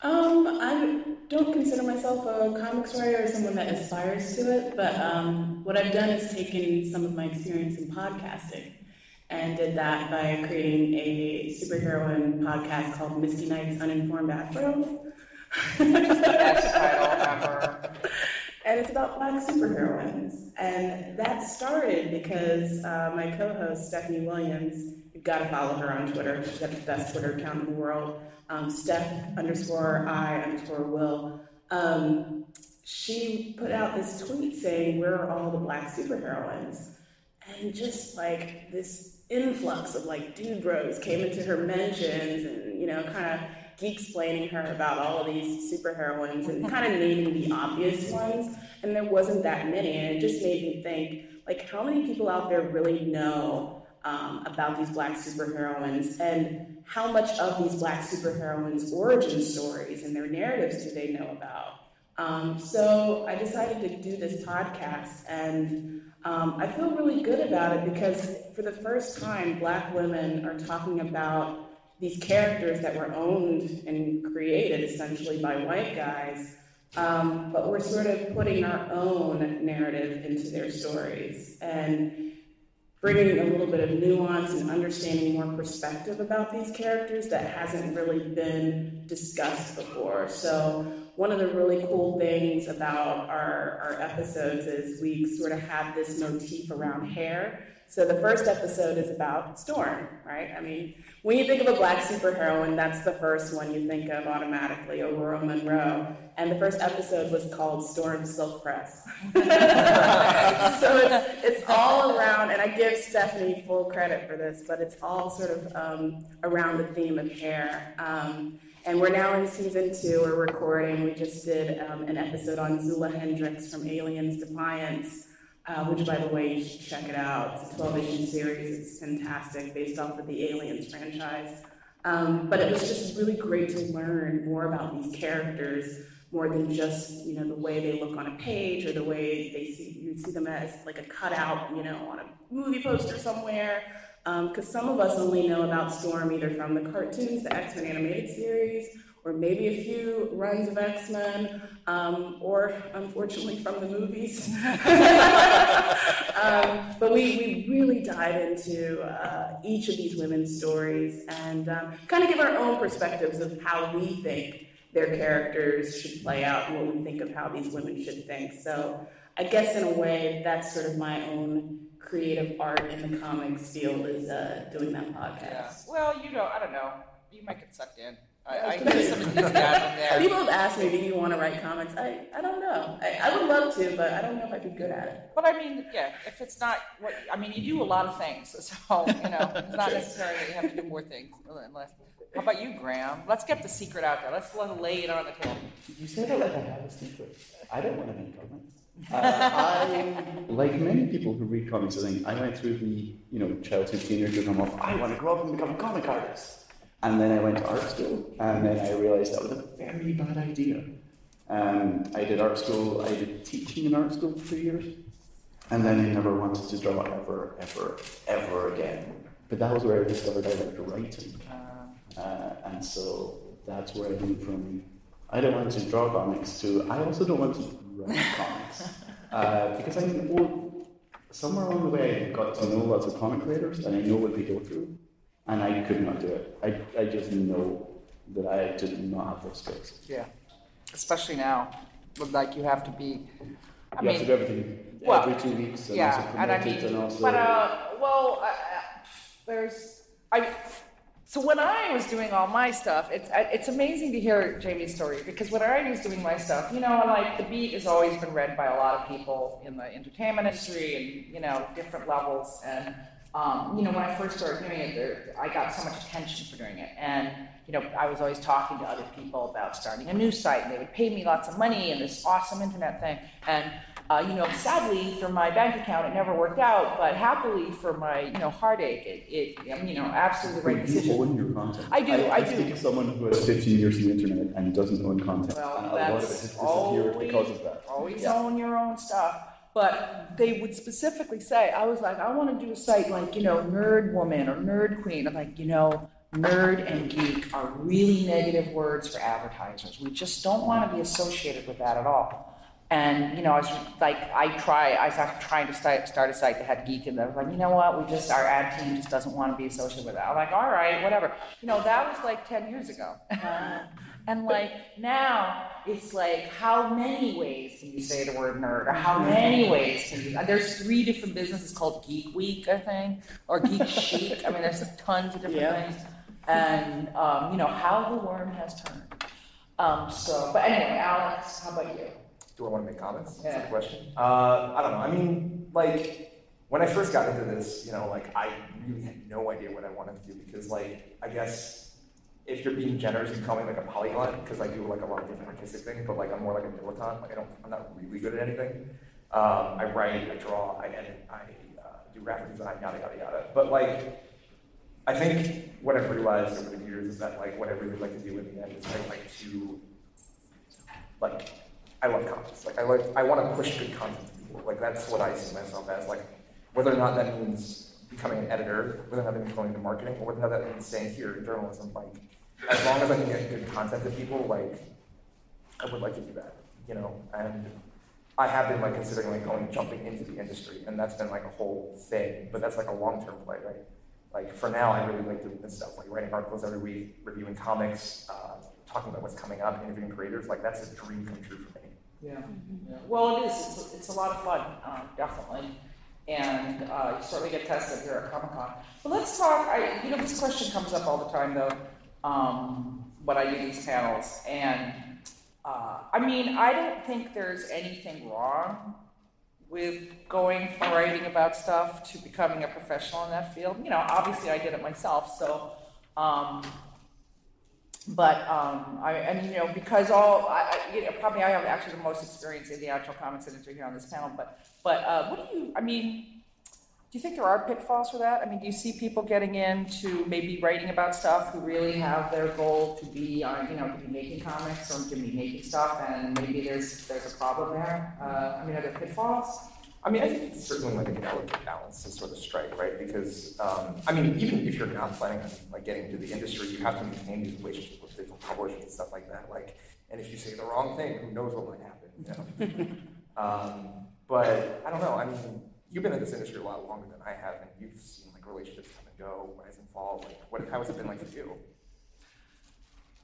Speaker 23: Um, I don't consider myself a comics writer or someone that aspires to it, but um, what I've done is taken some of my experience in podcasting and did that by creating a superheroine podcast called Misty Knight's Uninformed Afro.
Speaker 20: Best title ever.
Speaker 23: And it's about black superheroines. And that started because uh, my co host, Stephanie Williams, you've got to follow her on Twitter. She's got the best Twitter account in the world. Um, Steph underscore I underscore Will. Um, she put out this tweet saying, Where are all the black superheroines? And just like this influx of like dude bros came into her mentions and you know kind of explaining her about all of these superheroines and kind of naming the obvious ones and there wasn't that many and it just made me think like how many people out there really know um, about these black superheroines? And how much of these black superheroines origin stories and their narratives do they know about? Um, so i decided to do this podcast and um, I feel really good about it because for the first time, black women are talking about these characters that were owned and created essentially by white guys, um, but we're sort of putting our own narrative into their stories and bringing a little bit of nuance and understanding more perspective about these characters that hasn't really been discussed before. So one of the really cool things about our, our episodes is we sort of have this motif around hair. So the first episode is about Storm, right? I mean, when you think of a black superheroine, that's the first one you think of automatically, Ororo Munroe. And the first episode was called Storm Silk Press. so it's, it's all around, and I give Stephanie full credit for this, but it's all sort of um, around the theme of hair. Um, and we're now in season two. We're recording. We just did um, an episode on Zula Hendricks from Aliens Defiance, uh, which, by the way, you should check it out. It's a 12 issue series. It's fantastic, based off of the Aliens franchise. Um, but it was just really great to learn more about these characters, more than just you know the way they look on a page or the way they see you see them as like a cutout, you know, on a movie poster somewhere because um, some of us only know about Storm either from the cartoons, the X Men animated series, or maybe a few runs of X Men, um, or unfortunately from the movies. um, but we, we really dive into uh, each of these women's stories and um, kind of give our own perspectives of how we think their characters should play out and what we think of how these women should think. So I guess in a way, that's sort of my own creative art in the comics field is uh, doing that podcast.
Speaker 20: Yeah. Well, you know, I don't know. You might get sucked in. I, I get some enthusiasm there.
Speaker 23: People have asked me, do you want to write comics? I, I don't know. I, I would love to, but I don't know if I'd be good at it.
Speaker 20: But I mean, yeah, if it's not what, I mean, you do a lot of things. So, you know, it's not necessarily that you have to do more things. Unless, how about you, Graeme? Let's get the secret out there. Let's let lay it on the table.
Speaker 22: You say that like I have a secret. I don't want to make comics. Uh, I, like many people who read comics, I think I went through the you know childhood teenager come off. I want to grow up and become a comic artist. And then I went to art school, and then I realized that was a very bad idea. Um, I did art school, I did teaching in art school for two years, and then I never wanted to draw ever, ever, ever again. But that was where I discovered I liked writing. Uh, and so that's where I moved from I don't want to draw comics to I also don't want to write comics. Uh, because I well, somewhere along the way I got to know lots of comic creators and I know what they go through. And I could not do it. I, I just know that I did not have those skills.
Speaker 20: Yeah, especially now, with, like you have to be. I
Speaker 22: you
Speaker 20: mean,
Speaker 22: have to do everything
Speaker 20: well,
Speaker 22: every two weeks and
Speaker 20: yeah, and I mean,
Speaker 22: and also
Speaker 20: but uh, well, uh, there's I. So when I was doing all my stuff, it's it's amazing to hear Jamie's story because when I was doing my stuff, you know, like the beat has always been read by a lot of people in the entertainment industry and you know different levels. And um, you know, when I first started doing it, there, I got so much attention for doing it, and you know, I was always talking to other people about starting a news site, and they would pay me lots of money and this awesome internet thing, and uh, you know, sadly for my bank account, it never worked out, but happily for my, you know, heartache, it, it um, you know, absolutely the right
Speaker 22: you
Speaker 20: decision.
Speaker 22: own your content.
Speaker 20: I do,
Speaker 22: I,
Speaker 20: I
Speaker 22: I
Speaker 20: do.
Speaker 22: speak as someone who has 15 years in the internet and doesn't own content.
Speaker 20: Well,
Speaker 22: and a lot of it has
Speaker 20: that's
Speaker 22: disappeared
Speaker 20: always,
Speaker 22: because of that.
Speaker 20: always own your own stuff. But they would specifically say, I was like, I want to do a site like, you know, Nerd Woman or Nerd Queen. I'm like, you know, nerd and geek are really negative words for advertisers. We just don't want to be associated with that at all. And you know, I was like, I try, I was trying to start, a site that had geek in there. I was like, you know what? We just our ad team just doesn't want to be associated with that. I'm like, all right, whatever. You know, that was like ten years ago. And like now, it's like, how many ways can you say the word nerd? Or how many ways can you? There's three different businesses called Geek Week, I think, or Geek Chic. I mean, there's tons of different
Speaker 21: Yeah.
Speaker 20: things. And um, you know how the worm has turned. Um, so, but anyway, Alex, how about you?
Speaker 21: Do I want to make comments? That's
Speaker 20: Yeah.
Speaker 21: the question. Uh, I don't know. I mean, like, when I first got into this, you know, like, I really had no idea what I wanted to do because, like, I guess if you're being generous, you call me like a polyglot because I do like a lot of different artistic things, but like I'm more like a dilettante. Like I don't, I'm not really good at anything. Um, I write, I draw, I edit, I uh, do graphic design, yada yada yada. But like, I think what I've realized over the years is that like what I really like to do in the end is I like to like I love comics. Like I like I want to push good content to people. Like that's what I see myself as. Like whether or not that means becoming an editor, whether or not that means going into marketing, or whether or not that means staying here in journalism. Like as long as I can get good content to people, like I would like to do that. You know, and I have been like considering like going jumping into the industry, and that's been like a whole thing. But that's like a long term play, right? Like for now, I really like doing this stuff, like writing articles every week, reviewing comics, uh, talking about what's coming up, interviewing creators. Like that's a dream come true for me.
Speaker 20: Yeah. yeah. Well, it is. It's, it's a lot of fun, um, definitely. And uh, you certainly get tested here at Comic Con. But let's talk. I, you know, this question comes up all the time, though, um, when I do these panels. And uh, I mean, I don't think there's anything wrong with going from writing about stuff to becoming a professional in that field. You know, obviously, I did it myself, so. Um, but um, I, and you know, because all I, you know, probably I have actually the most experience in the actual comics industry here on this panel. But but uh, what do you? I mean, you think there are pitfalls for that? I mean, do you see people getting into maybe writing about stuff who really have their goal to be on, you know, to be making comics or to be making stuff, and maybe there's there's a problem there? Uh, I mean, are there pitfalls?
Speaker 21: I mean, I think it's certainly like a delicate balance to sort of strike, right? Because um, I mean, even if you're not planning on like getting into the industry, you have to maintain these relationships with different publishers and stuff like that. Like, and if you say the wrong thing, who knows what might happen? You know? um, but I don't know. I mean, you've been in this industry a lot longer than I have, and you've seen like relationships come and go, rise and fall. Like, what? How has it been like for you?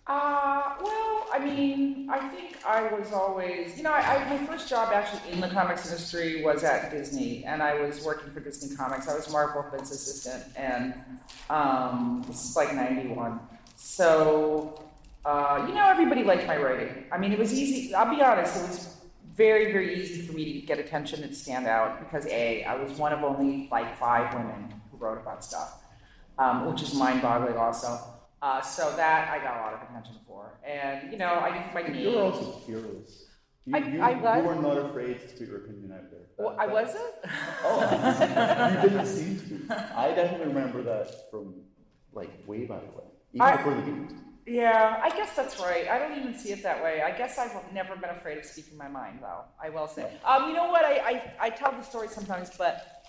Speaker 20: Uh, well, I mean, I think I was always, you know, I, I, my first job actually in the comics industry was at Disney, and I was working for Disney Comics. I was Marv Wolfman's assistant, and um, this is like 91. So, uh, you know, everybody liked my writing. I mean, it was easy, I'll be honest, it was very, very easy for me to get attention and stand out because A, I was one of only like five women who wrote about stuff, um, which is mind boggling also. Uh, so that I got a lot of attention for, and you know, I think my name.
Speaker 22: You're also fearless. You,
Speaker 20: I-
Speaker 22: you,
Speaker 20: I was?
Speaker 22: you were not afraid to put your opinion out there.
Speaker 20: Well, I wasn't.
Speaker 22: Oh, you didn't seem to. be. I definitely remember that from like way back when. even
Speaker 20: I-
Speaker 22: before the beat.
Speaker 20: Yeah, I guess that's right. I don't even see it that way. I guess I've never been afraid of speaking my mind, though. I will say. Um, you know what? I, I, I tell the story sometimes, but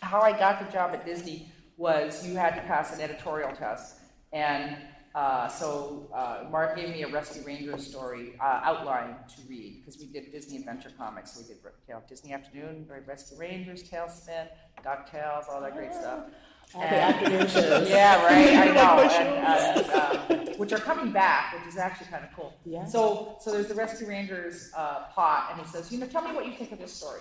Speaker 20: how I got the job at Disney was you had to pass an editorial test, and uh, so uh, Marv gave me a Rescue Rangers story uh, outline to read because we did Disney Adventure Comics. So we did you know, Disney Afternoon, Rescue Rangers, TaleSpin, Ducktales, all that great stuff.
Speaker 23: All the afternoon shows.
Speaker 20: Yeah, right. I know, and, uh, um, which are coming back, which is actually kind of cool.
Speaker 23: Yeah.
Speaker 20: So, so there's the Rescue Rangers uh, plot, and he says, you know, tell me what you think of this story.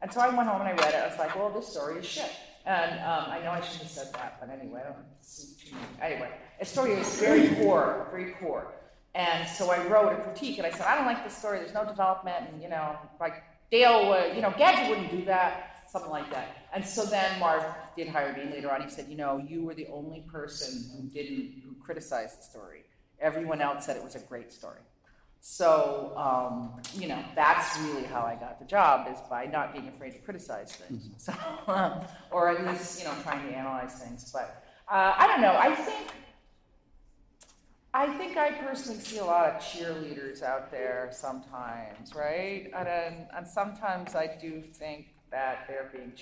Speaker 20: And so I went home and I read it. I was like, well, this story is shit. And um, I know I shouldn't have said that, but anyway, I don't see too many. Anyway, the story is very poor, very poor. And so I wrote a critique, and I said, I don't like this story. There's no development, and you know, like Dale, uh, you know, Gadget wouldn't do that, something like that. And so then Marv did hire me later on. He said, you know, you were the only person who didn't who criticized the story. Everyone else said it was a great story. So, um, you know, that's really how I got the job is by not being afraid to criticize things. So, um, or at least, you know, trying to analyze things. But uh, I don't know. I think, I think I personally see a lot of cheerleaders out there sometimes, right? And, and sometimes I do think that they're being.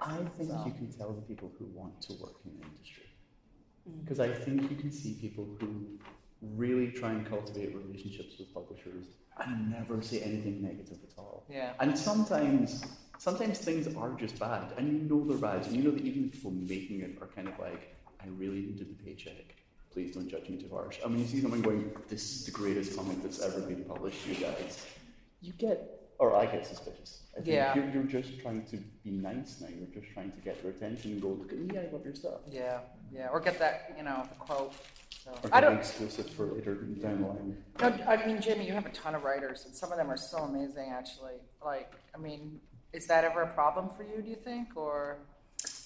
Speaker 22: I think
Speaker 20: So-
Speaker 22: you can tell the people who want to work in the industry. Mm. Because I think you can see people who really try and cultivate relationships with publishers and never say anything negative at all.
Speaker 20: Yeah.
Speaker 22: And sometimes, sometimes things are just bad, and you know they're bad, and you know that even the people making it are kind of like, I really needed the paycheck. Please don't judge me too harsh. And when you see someone going, "This is the greatest comic that's ever been published, you guys," you get, or I get suspicious. I think
Speaker 20: Yeah.
Speaker 22: You're, you're just trying to be nice now. You're just trying to get their attention and go, "Look at me, I love your stuff."
Speaker 20: Yeah, yeah, or get that, you know, the quote. So
Speaker 22: Or
Speaker 20: I don't.
Speaker 22: exclusive for later down the line.
Speaker 20: No, I mean, Jamie, you have a ton of writers, and some of them are so amazing. Actually, like, I mean, is that ever a problem for you? Do you think, or?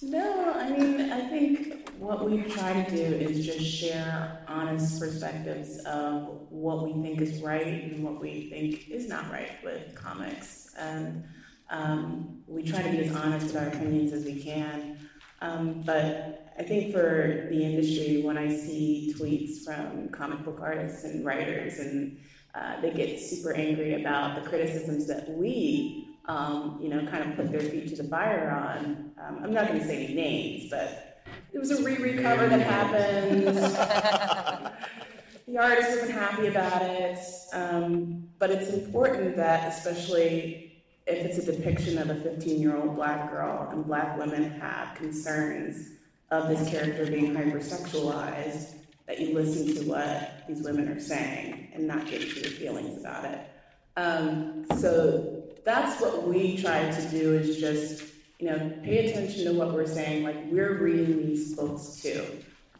Speaker 23: No, I mean, I think what we try to do is just share honest perspectives of what we think is right and what we think is not right with comics. And um, we try to be as honest with our opinions as we can. Um, but I think for the industry, when I see tweets from comic book artists and writers, and uh, they get super angry about the criticisms that we um, you know, kind of put their feet to the fire on. Um, I'm not going to say any names, but it was a re recover that happened. the artist wasn't happy about it. Um, but it's important that, especially if it's a depiction of a 15 year old black girl and black women have concerns of this character being hypersexualized, that you listen to what these women are saying and not get into your feelings about it. Um, so that's what we try to do is just, you know, pay attention to what we're saying. Like we're reading these books too.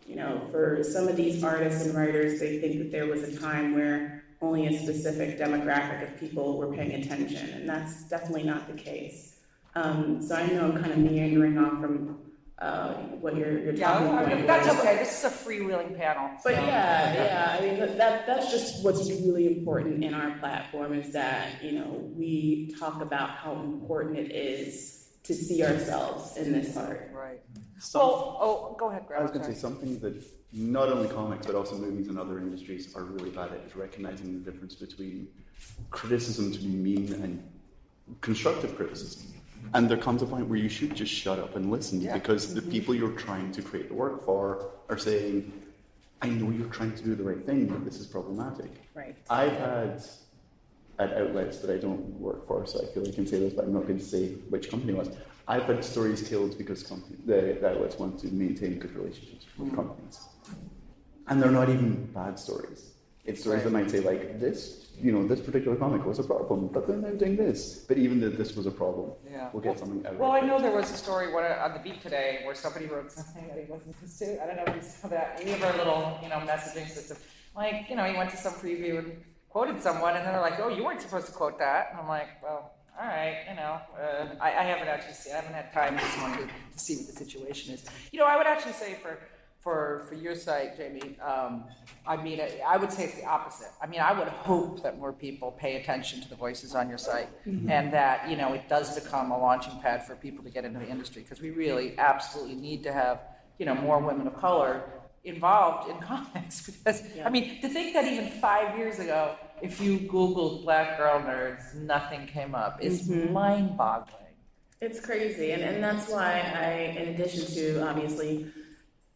Speaker 23: You know, for some of these artists and writers, they think that there was a time where only a specific demographic of people were paying attention, and that's definitely not the case. Um, so I know I'm kind of meandering off from uh, what your your
Speaker 20: Yeah,
Speaker 23: talking
Speaker 20: I mean,
Speaker 23: point
Speaker 20: that's
Speaker 23: was.
Speaker 20: okay. This is a freewheeling panel.
Speaker 23: But
Speaker 20: so-
Speaker 23: yeah, yeah, I mean, but that, that's just what's really important in our platform is that, you know, we talk about how important it is to see ourselves in this art.
Speaker 20: Right.
Speaker 22: Some-
Speaker 20: Well, oh, go ahead, Greg.
Speaker 22: I was going to say something that not only comics but also movies and other industries are really bad at is recognizing the difference between criticism to be mean and constructive criticism. And there comes a point where you should just shut up and listen
Speaker 20: Yeah.
Speaker 22: because the mm-hmm. people you're trying to create the work for are saying, I know you're trying to do the right thing, but this is problematic.
Speaker 23: Right.
Speaker 22: I've had at outlets that I don't work for, so I feel I can say this, but I'm not going to say which company it was. I've had stories killed because company, the, the outlets want to maintain good relationships with mm-hmm. companies. And they're not even bad stories. It's stories that might say, like, this, you know, this particular comic was a problem, but then they're now doing this. But even that this was a problem,
Speaker 20: Yeah.
Speaker 22: we'll get something out
Speaker 20: Well,
Speaker 22: of
Speaker 20: I know there was a story one, on the beat today where somebody wrote something that he wasn't supposed to. I don't know if you saw that. We have our little, you know, messaging system. Like, you know, he went to some preview and quoted someone, and then they're like, "Oh, you weren't supposed to quote that." And I'm like, "Well, all right, you know." Uh, I, I haven't actually seen. I haven't had time this morning to see what the situation is. You know, I would actually say for for for your site, Jamie. Um, I mean, I, I would say it's the opposite. I mean, I would hope that more people pay attention to the voices on your site,
Speaker 23: Mhm.
Speaker 20: and that you know it does become a launching pad for people to get into the industry because we really absolutely need to have you know more women of color involved in comics because I mean to think that even five years ago, if you Googled Black Girl Nerds, nothing came up is
Speaker 23: Mhm.
Speaker 20: mind-boggling.
Speaker 23: It's crazy, and, and that's why I, in addition to obviously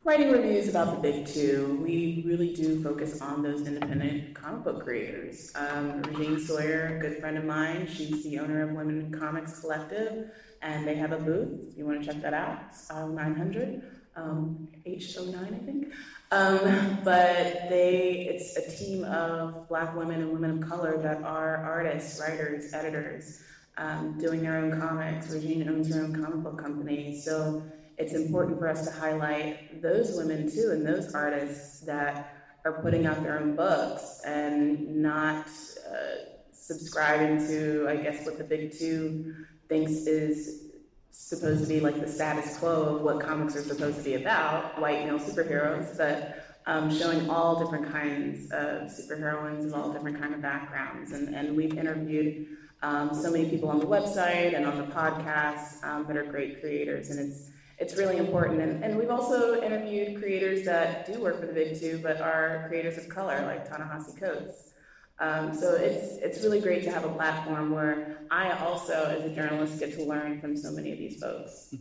Speaker 23: writing reviews about the big two, we really do focus on those independent comic book creators. Um, Regine Sawyer, a good friend of mine, she's the owner of Women in Comics Collective, and they have a booth. If you want to check that out, it's aisle 900, um, H09, I think. Um, but they, it's a team of black women and women of color that are artists, writers, editors, um, doing their own comics. Regine owns her own comic book company. So it's important for us to highlight those women too and those artists that are putting out their own books and not uh, subscribing to, I guess, what the big two thinks is supposed to be like the status quo of what comics are supposed to be about white male superheroes, but um, showing all different kinds of superheroines of all different kind of backgrounds. And, and we've interviewed um, so many people on the website and on the podcast um, that are great creators, and it's it's really important. And, and we've also interviewed creators that do work for the big two, but are creators of color, like Ta-Nehisi Coates. Um, so it's it's really great to have a platform where I also, as a journalist, get to learn from so many of these folks.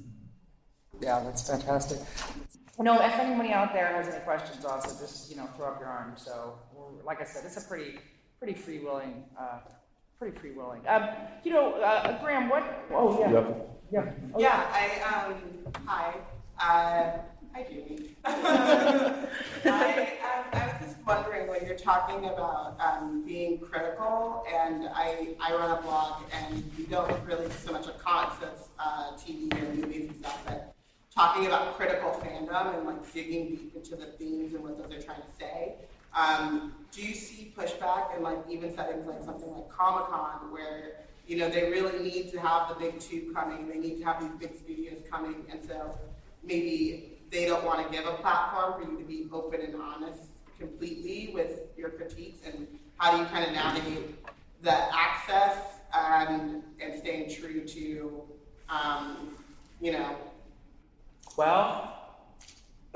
Speaker 20: Yeah, that's fantastic. No, if anybody out there has any questions, also just you know throw up your arm. So, we're, like I said, it's a pretty pretty free willing, uh, pretty free willing. Um, you know, uh, Graeme, what? Oh yeah,
Speaker 22: Yep.
Speaker 20: Yeah.
Speaker 24: Yeah, I, um, hi, uh, hi Judy. I, um, I was just wondering when you're talking about, um, being critical, and I, I run a blog, and we don't really so much of as, uh, TV and movies and stuff, but talking about critical fandom and like digging deep into the themes and what those are trying to say. Um, do you see pushback and like even settings like something like Comic Con where you know they really need to have the big two coming, they need to have these big studios coming, and so maybe they don't want to give a platform for you to be open and honest completely with your critiques and how do you kind of navigate the access and and staying true to um, you know
Speaker 20: Well,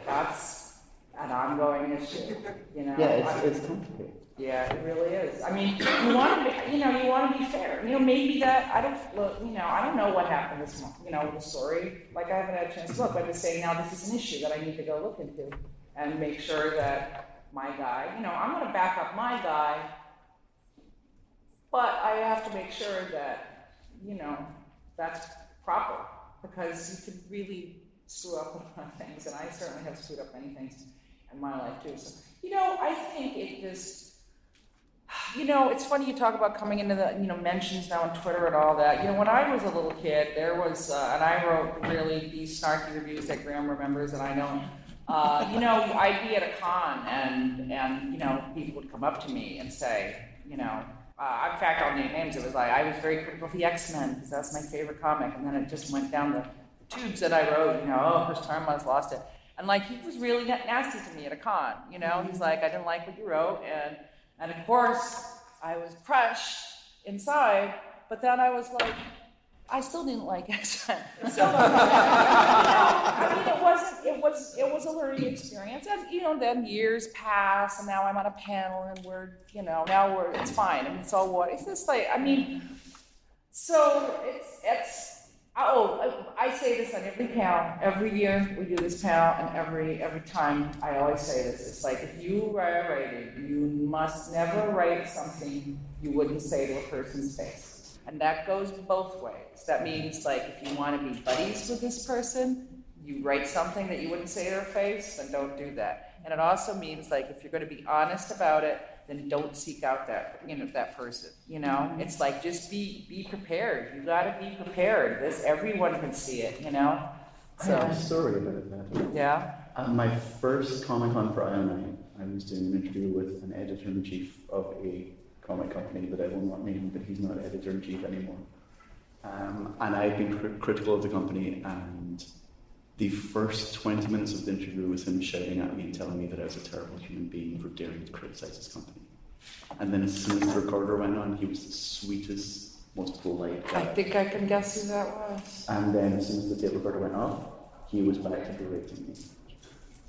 Speaker 20: that's an ongoing issue. You know.
Speaker 22: Yeah, it's, it's complicated.
Speaker 20: Yeah, it really is. I mean, you want to, be, you know, you want to be fair. You know, maybe that I don't look. You know, I don't know what happened this month. You know, the story. Like I haven't had a chance to look. I'm just saying now this is an issue that I need to go look into and make sure that my guy. You know, I'm going to back up my guy, but I have to make sure that you know that's proper because you could really screw up a lot of things, and I certainly have screwed up many things in my life too. So, you know, I think it just you know, it's funny you talk about coming into the, you know, mentions now on Twitter and all that. You know, when I was a little kid, there was, uh, and I wrote really these snarky reviews that Graeme remembers and I don't. Uh, you know, I'd be at a con and, and, you know, people would come up to me and say, you know, uh, in fact, I'll name names. It was like, I was very critical of the X-Men because that's my favorite comic. And then it just went down the tubes that I wrote, you know, oh, Chris Claremont lost it. And like, he was really nasty to me at a con, you know? He's like, I didn't like what you wrote and and of course, I was crushed inside, but then I was like, I still didn't like X-Men. So, I mean, it wasn't, it was, it was a learning experience. And, you know, then years pass and now I'm on a panel and we're, you know, now we're, it's fine. I mean, it's all what, it's just like, I mean, so it's, it's, oh, I say this on every panel, every year we do this panel, and every every time I always say this. It's like if you write a writing, you must never write something you wouldn't say to a person's face, and that goes both ways. That means like if you want to be buddies with this person, you write something that you wouldn't say to their face, then don't do that. And it also means like if you're going to be honest about it, then don't seek out that you know that person. You know, it's like just be be prepared. You got to be prepared. This everyone can see it. You know.
Speaker 22: so I have a story about that.
Speaker 20: Yeah.
Speaker 22: At my first Comic Con for IO9, I was doing an interview with an editor in chief of a comic company that I will not name, but he's not editor in chief anymore. Um, and I've been cr- critical of the company, and the first 20 minutes of the interview was him shouting at me and telling me that I was a terrible human being for daring to criticize his company. And then as soon as the recorder went on, he was the sweetest, most polite guy.
Speaker 20: I think I can guess who that was.
Speaker 22: And then as soon as the tape recorder went off, he was back to berating me.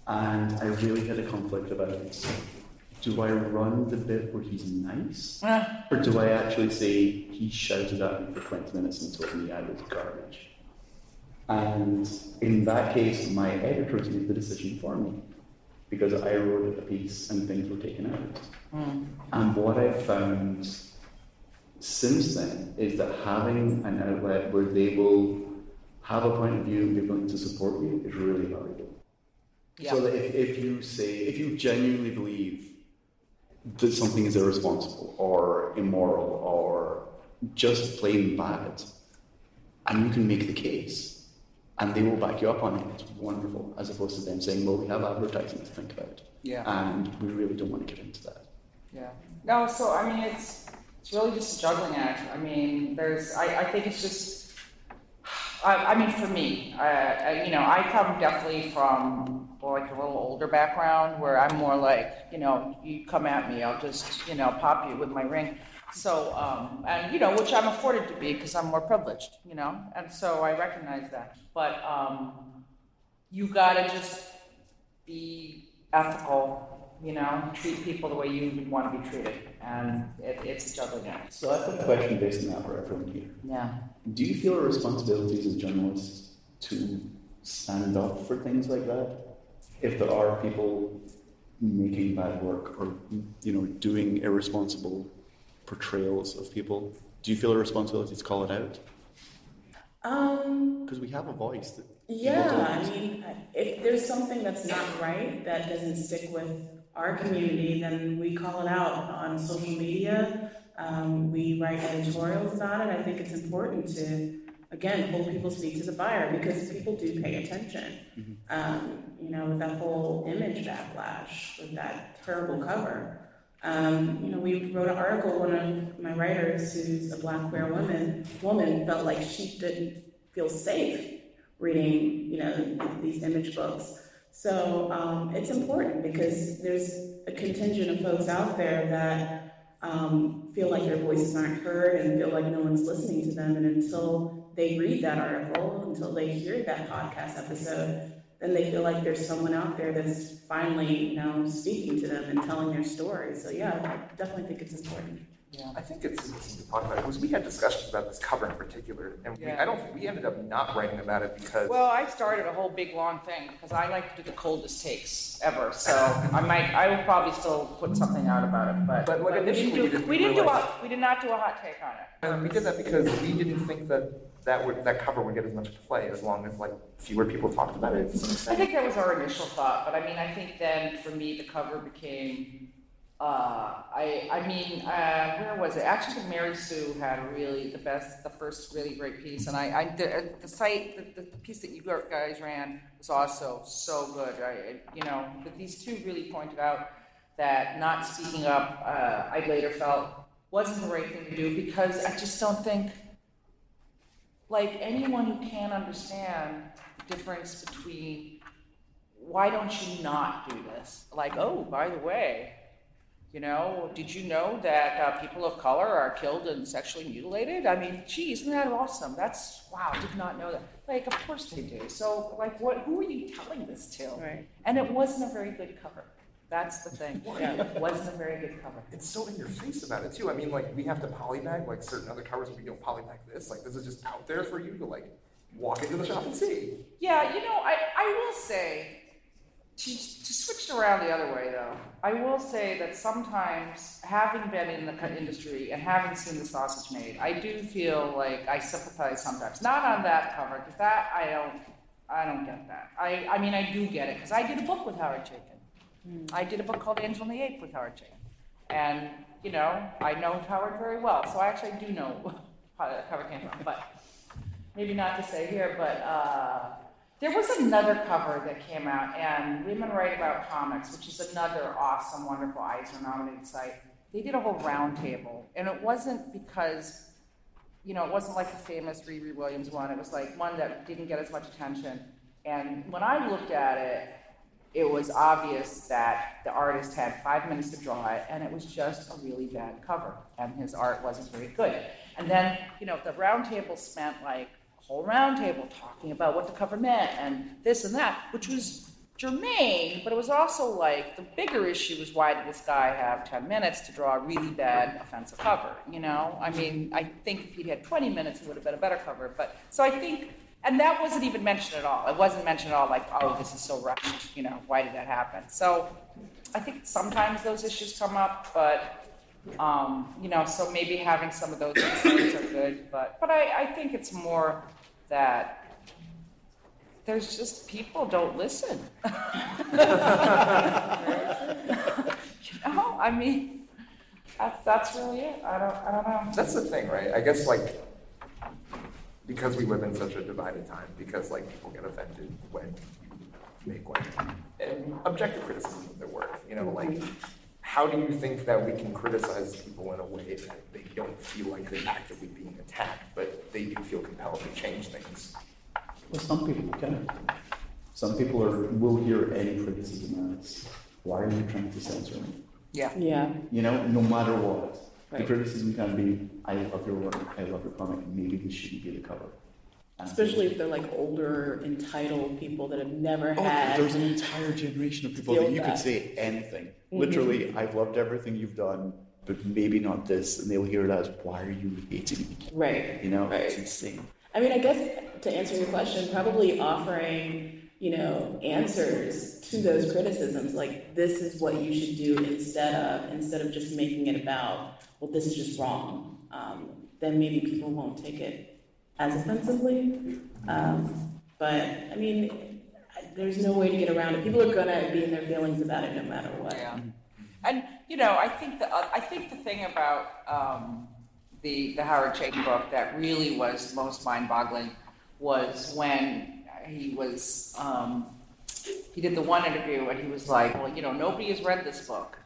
Speaker 22: And I really had a conflict about it. do I run the bit where he's nice? Ah. or do I actually say he shouted at me for 20 minutes and told me I was garbage? And in that case, my editors made the decision for me because I wrote a piece and things were taken out.
Speaker 20: Mm.
Speaker 22: And what I've found since then is that having an outlet where they will have a point of view and be willing to support you is really valuable.
Speaker 20: Yeah.
Speaker 22: So that if, if you say, if you genuinely believe that something is irresponsible or immoral or just plain bad, and you can make the case, and they will back you up on it, it's wonderful, as opposed to them saying, well, we have advertising to think about,
Speaker 20: Yeah.
Speaker 22: and we really don't want to get into that.
Speaker 20: Yeah. No, so I mean, it's it's really just a juggling act. I mean, there's I, I think it's just. I, I mean, for me, I, I, you know, I come definitely from like a little older background where I'm more like, you know, you come at me, I'll just, you know, pop you with my ring. So, um, and you know, which I'm afforded to be because I'm more privileged, you know, and so I recognize that. But um, you gotta just be ethical, you know, treat people the way you would want to be treated, and it, it's a juggling act.
Speaker 22: So I've got a question based on that for everyone here.
Speaker 20: Yeah.
Speaker 22: Do you feel a responsibility as a journalist to stand up for things like that? If there are people making bad work or you know doing irresponsible portrayals of people, do you feel a responsibility to call it out?
Speaker 23: Um,
Speaker 22: Because we have a voice that
Speaker 23: yeah. I mean, if there's something that's not right that doesn't stick with our community, then we call it out on social media. Um, we write editorials about it. I think it's important to, again, hold people's feet to the fire because people do pay attention. Um, you know, with that whole image backlash, with that terrible cover. Um, you know, we wrote an article. One of my writers, who's a black queer woman, woman, felt like she didn't feel safe reading, you know, these image books. So um, it's important because there's a contingent of folks out there that um, feel like their voices aren't heard and feel like no one's listening to them. And until they read that article, until they hear that podcast episode, then they feel like there's someone out there that's finally, you know, speaking to them and telling their story. So yeah, I definitely think it's important.
Speaker 21: Yeah. I think it's interesting to talk about it because we had discussions about this cover in particular, and we,
Speaker 20: Yeah.
Speaker 21: I don't. We ended up not writing about it because
Speaker 20: Well, I started a whole big long thing because I like to do the coldest takes ever. So I might, I will probably still put something out about it. But,
Speaker 21: But, like,
Speaker 20: we
Speaker 21: initially
Speaker 20: didn't do,
Speaker 21: we didn't
Speaker 20: we didn't do a, we did not do a hot take on it.
Speaker 21: And we did that because we didn't think that that would that cover would get as much play as long as like fewer people talked about it.
Speaker 20: I think that was our initial thought, but I mean, I think then for me the cover became. Uh, I I mean, uh, where was it? Actually, Mary Sue had really the best, the first really great piece, and I, I the, the site, the, the piece that you guys ran was also so good. I, you know, but these two really pointed out that not speaking up, uh, I later felt wasn't the right thing to do because I just don't think like anyone who can't understand the difference between why don't you not do this? Like, oh, by the way, you know, did you know that uh, people of color are killed and sexually mutilated? I mean, gee, isn't that awesome? That's wow, did not know that. Like, of course they do. So, like, what? Who are you telling this to?
Speaker 23: Right.
Speaker 20: And it wasn't a very good cover. That's the thing.
Speaker 21: Yeah.
Speaker 20: It wasn't a very good cover.
Speaker 21: It's so in your face about it too. I mean, like we have to polybag like certain other covers. We don't polybag this. Like this is just out there for you to like walk into the shop and see.
Speaker 20: Yeah, you know, I, I will say, to, to switch it around the other way though, I will say that sometimes, having been in the industry and having seen the sausage made, I do feel like I sympathize sometimes. Not on that cover, because that I don't, I don't get that. I, I mean, I do get it, because I did a book with Howard Chaykin. I did a book called Angel and the Ape with Howard Chaykin. And, you know, I know Howard very well, so I actually do know how that cover came from. But maybe not to say here, but uh, there was another cover that came out, and Women Write About Comics, which is another awesome, wonderful Eisner nominated site. They did a whole roundtable, and it wasn't because, you know, it wasn't like the famous Riri Williams one. It was like one that didn't get as much attention. And when I looked at it, it was obvious that the artist had five minutes to draw it, and it was just a really bad cover, and his art wasn't very good. And then, you know, the roundtable spent like whole roundtable talking about what the cover meant and this and that, which was germane, but it was also like the bigger issue was why did this guy have 10 minutes to draw a really bad offensive cover? You know, I mean, I think if he'd had 20 minutes, it would have been a better cover. But so I think, and that wasn't even mentioned at all. It wasn't mentioned at all, like, oh, this is so rushed. You know, why did that happen? So I think sometimes those issues come up, but. Um, you know, so maybe having some of those concerns are good, but but I, I think it's more that there's just people don't listen. you know, I mean, that's that's really it. I don't I don't know.
Speaker 21: That's the thing, right? I guess like because we live in such a divided time, because like people get offended when you make an objective criticism of their work. You know, like how do you think that we can criticize people in a way that they don't feel like they're actively being attacked, but they do feel compelled to change things?
Speaker 22: Well, some people can. Some people are will hear any criticism as, "Why are you trying to censor me?"
Speaker 20: Yeah.
Speaker 23: Yeah.
Speaker 22: You know, no matter what, the criticism can be, "I love your work. I love your comic. Maybe this shouldn't be the cover."
Speaker 23: Especially if they're like older, entitled people that have never
Speaker 22: Oh,
Speaker 23: had.
Speaker 22: there's an entire generation of people that you
Speaker 23: that.
Speaker 22: could say anything.
Speaker 23: Mhm.
Speaker 22: Literally, I've loved everything you've done, but maybe not this, and they'll hear it as, "Why are you hating me?"
Speaker 23: Right.
Speaker 22: You know,
Speaker 23: Right.
Speaker 22: it's insane.
Speaker 23: I mean, I guess to answer your question, probably offering, you know, answers to those criticisms, like this is what you should do instead of instead of just making it about, well, this is just wrong. Um, then maybe people won't take it as offensively. Um, but I mean, there's no way to get around it. People are gonna be in their feelings about it no matter what.
Speaker 20: Yeah. And you know, I think the uh, I think the thing about um, the the Howard Chaykin book that really was most mind-boggling was when he was um, he did the one interview and he was like, well, you know, nobody has read this book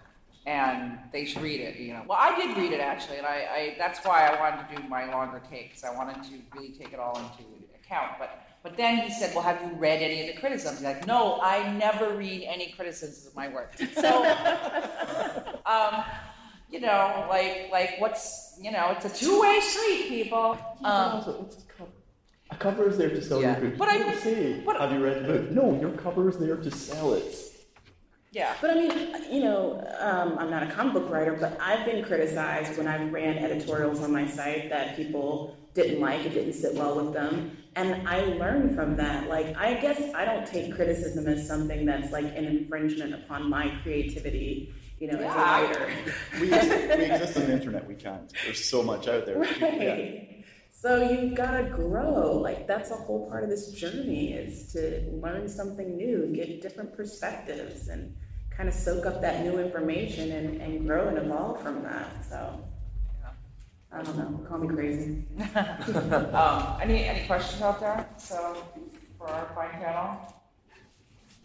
Speaker 20: and they should read it. You know, well, I did read it actually, and I, I that's why I wanted to do my longer take because I wanted to really take it all into account. But but then he said, well, have you read any of the criticisms? He's like, no, I never read any criticisms of my work. So um, you know, like like what's you know, it's a two-way street, people. Um,
Speaker 22: A cover is there to sell
Speaker 20: Yeah.
Speaker 22: your book.
Speaker 20: But I-
Speaker 22: You don't say, "Have you read the book?" No, your cover is there to sell it.
Speaker 20: Yeah.
Speaker 23: But I mean, you know, um, I'm not a comic book writer, but I've been criticized when I ran editorials on my site that people didn't like, it didn't sit well with them. And I learned from that. Like, I guess I don't take criticism as something that's like an infringement upon my creativity, you know,
Speaker 20: Yeah.
Speaker 23: as a writer.
Speaker 22: We, exist- we exist on the internet. We can't. There's so much out there.
Speaker 23: Right. So you've got to grow. Like that's a whole part of this journey is to learn something new, get different perspectives, and kind of soak up that new information and, and grow and evolve from that. So I don't know. Call me crazy.
Speaker 20: um, any any questions out there? So for our fine panel,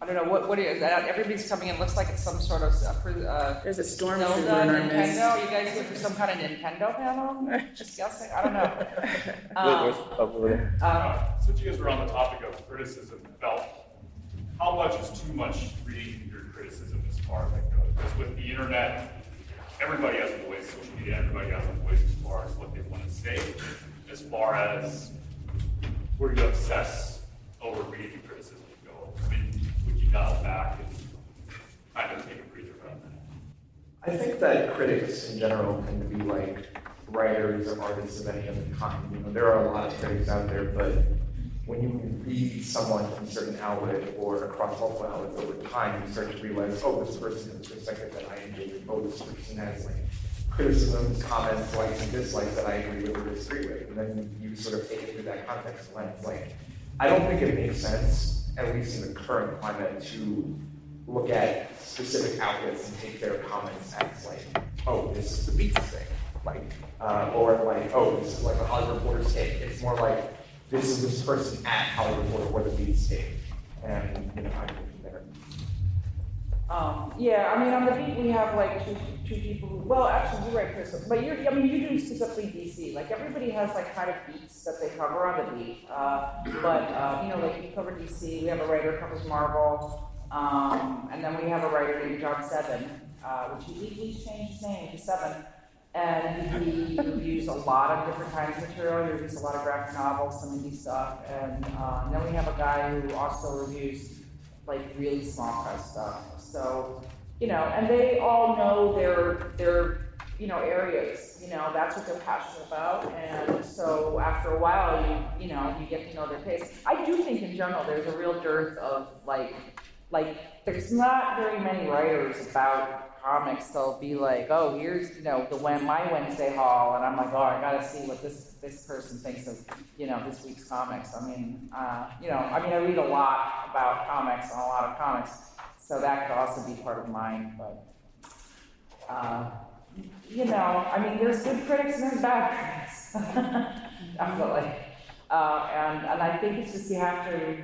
Speaker 20: I don't know what what is that? Everybody's coming in. Looks like it's some sort of uh, uh,
Speaker 23: There's a storm
Speaker 20: Zelda,
Speaker 23: sewer in our
Speaker 20: Nintendo.
Speaker 23: midst.
Speaker 20: You guys here for some kind of Nintendo panel? Just guessing. I don't know.
Speaker 22: Wait,
Speaker 20: Um,
Speaker 22: there's over there.
Speaker 20: um,
Speaker 25: Since you guys were on the topic of criticism, about how much is too much reading your criticism as far as that goes? Because with the internet, everybody has a voice, social media, everybody has a voice as far as what they want to say. As far as where you obsess over reading your criticism go, I mean, would you back and kind of take a breather that?
Speaker 21: I think that critics in general can be like writers or artists of any other kind. You know, there are a lot of critics out there, but when you read someone from a certain outlet or across multiple outlets over time, you start to realize, oh, this person has a perspective that I enjoy. Oh, this person has like criticisms, comments, likes, and dislikes that I agree with or disagree with. And then you sort of take it through that context lens. Like, I don't think it makes sense, at least in the current climate, to look at specific outlets and take their comments as like, oh, this is the Beats thing, like, uh, or like, oh, this is like a Hollywood Reporter's take. It's more like, this is this person at Hollywood Reporter or the Beats take, and you know, I.
Speaker 20: Um, yeah, I mean, on the beat, we have like two, two people who, well, actually, you're right, Chris, but you're, I mean, you do specifically DC. Like, everybody has like kind of beats that they cover on the beat. Uh, but, uh, you know, like, you cover DC, we have a writer who covers Marvel, um, and then we have a writer named John Seven, uh, which he legally changed his name to Seven. And he reviews a lot of different kinds of material. He reviews a lot of graphic novels, some indie stuff. And, uh, and then we have a guy who also reviews like really small press stuff. So, you know, and they all know their their you know areas. You know, that's what they're passionate about. And so after a while, you you know, you get to know their taste. I do think in general there's a real dearth of like like there's not very many writers about comics, they'll be like, oh, here's you know the when my Wednesday haul, and I'm like, oh, I gotta see what this this person thinks of you know this week's comics. I mean, uh, you know, I mean, I read a lot about comics and a lot of comics, so that could also be part of mine. But uh, you know, I mean, there's good critics and there's bad critics, definitely. Uh, and and I think it's just you have to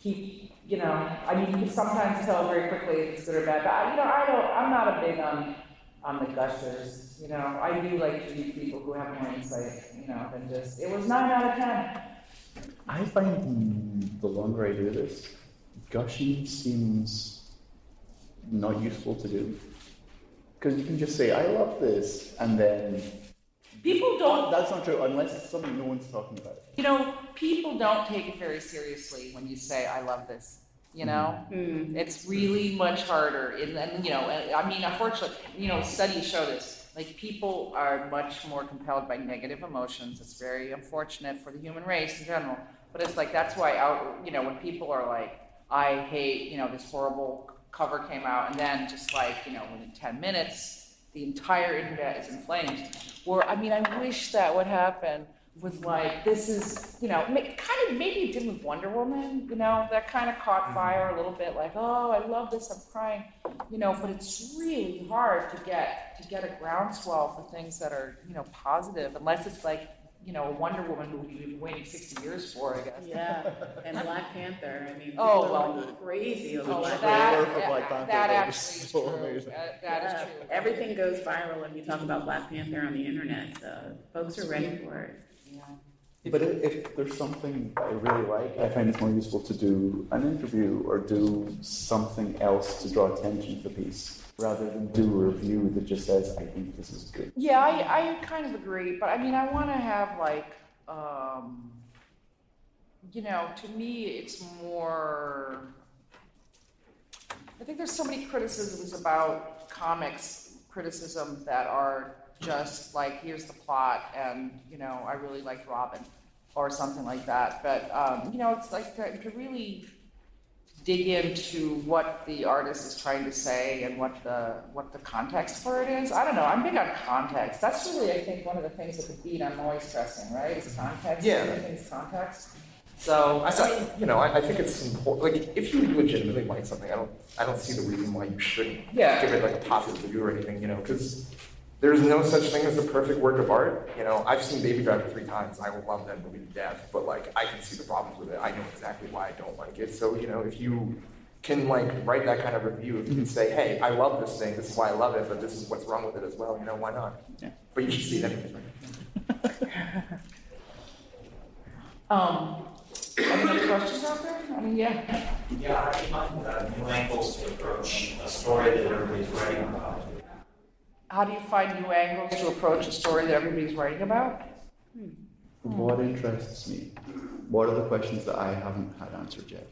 Speaker 20: keep you know, I mean, you can sometimes tell very quickly if it's good or bad. But I, you know, I don't. I'm not a big on on the gushers. You know, I do like to meet people who have more insight. You know, than just it was nine out of ten.
Speaker 22: I find the longer I do this, gushing seems not useful to do. Because you can just say, I love this, and then.
Speaker 20: People don't.
Speaker 22: That's not true, unless it's something no one's talking about.
Speaker 20: You know, people don't take it very seriously when you say, I love this. You know, mm. it's really much harder. And, and, you know, I mean, unfortunately, you know, studies show this. Like, people are much more compelled by negative emotions. It's very unfortunate for the human race in general. But it's like, that's why, out, you know, when people are like, I hate, you know, this horrible cover came out, and then just like, you know, within 10 minutes, the entire internet is in flames. Or, I mean, I wish that would happen with like this is you know kind of maybe it did with Wonder Woman you know that kind of caught mm-hmm. fire a little bit like oh I love this I'm crying you know but it's really hard to get to get a groundswell for things that are you know positive unless it's like you know, a Wonder Woman movie we've been waiting 60 years for, I guess.
Speaker 23: Yeah, and Black Panther. I mean,
Speaker 20: oh, well,
Speaker 23: crazy
Speaker 20: over
Speaker 23: oh,
Speaker 20: Black
Speaker 23: that,
Speaker 20: Panther. Black Panther. That, that actually is so true. Amazing. That, that
Speaker 23: yeah.
Speaker 20: is true.
Speaker 23: Everything goes viral when you talk about Black Panther on the internet, so folks are ready for it. Yeah.
Speaker 22: But if, if, there's something I really like, I find it's more useful to do an interview or do something else to draw attention to the piece rather than do a review that just says, I think this is good.
Speaker 20: Yeah, I, I kind of agree. But I mean, I want to have like, um, you know, to me, it's more. I think there's so many criticisms about comics criticism that are just like here's the plot and you know i really liked robin or something like that but um, you know it's like to, to, really dig into what the artist is trying to say and what the what the context for it is i don't know i'm big on context that's really i think one of the things that the beat i'm always stressing right is context
Speaker 21: yeah
Speaker 20: everything's context so
Speaker 21: I, I, you know, I, I, think it's important. Like, if you legitimately like something, I don't, I don't see the reason why you shouldn't
Speaker 20: yeah.
Speaker 21: give it like a positive review or anything. You know, because there's no such thing as a perfect work of art. You know, I've seen Baby Driver three times. I love that movie to death, but like I can see the problems with it. I know exactly why I don't like it. So you know, if you can like write that kind of review, if you can say, "Hey, I love this thing. This is why I love it, but this is what's wrong with it as well," you know, why not?
Speaker 22: Yeah.
Speaker 21: But you should see it anyways, right?
Speaker 20: um, any other questions out there? I mean, yeah.
Speaker 26: Yeah, I find uh, new angles to approach a story that everybody's writing about.
Speaker 20: How do you find new angles to approach a story that everybody's writing about? Hmm.
Speaker 22: What interests me? What are the questions that I haven't had answered yet?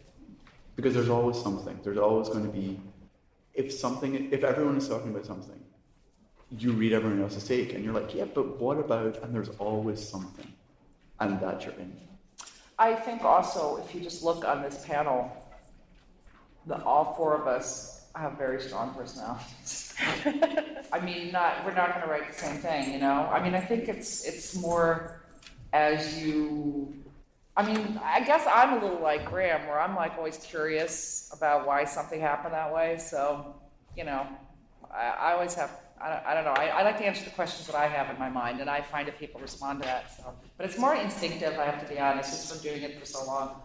Speaker 22: Because there's always something. There's always going to be, if something, if everyone is talking about something, you read everyone else's take and you're like, yeah, but what about? And there's always something, and that you're in.
Speaker 20: I think also, if you just look on this panel, the all four of us have very strong personalities. I mean, not we're not going to write the same thing, you know. I mean, I think it's it's more as you. I mean, I guess I'm a little like Graeme, where I'm like always curious about why something happened that way. So, you know, I, I always have. I don't, I don't know. I, I, like to answer the questions that I have in my mind, and I find if people respond to that. So, but it's more instinctive. I have to be honest, just from doing it for so long.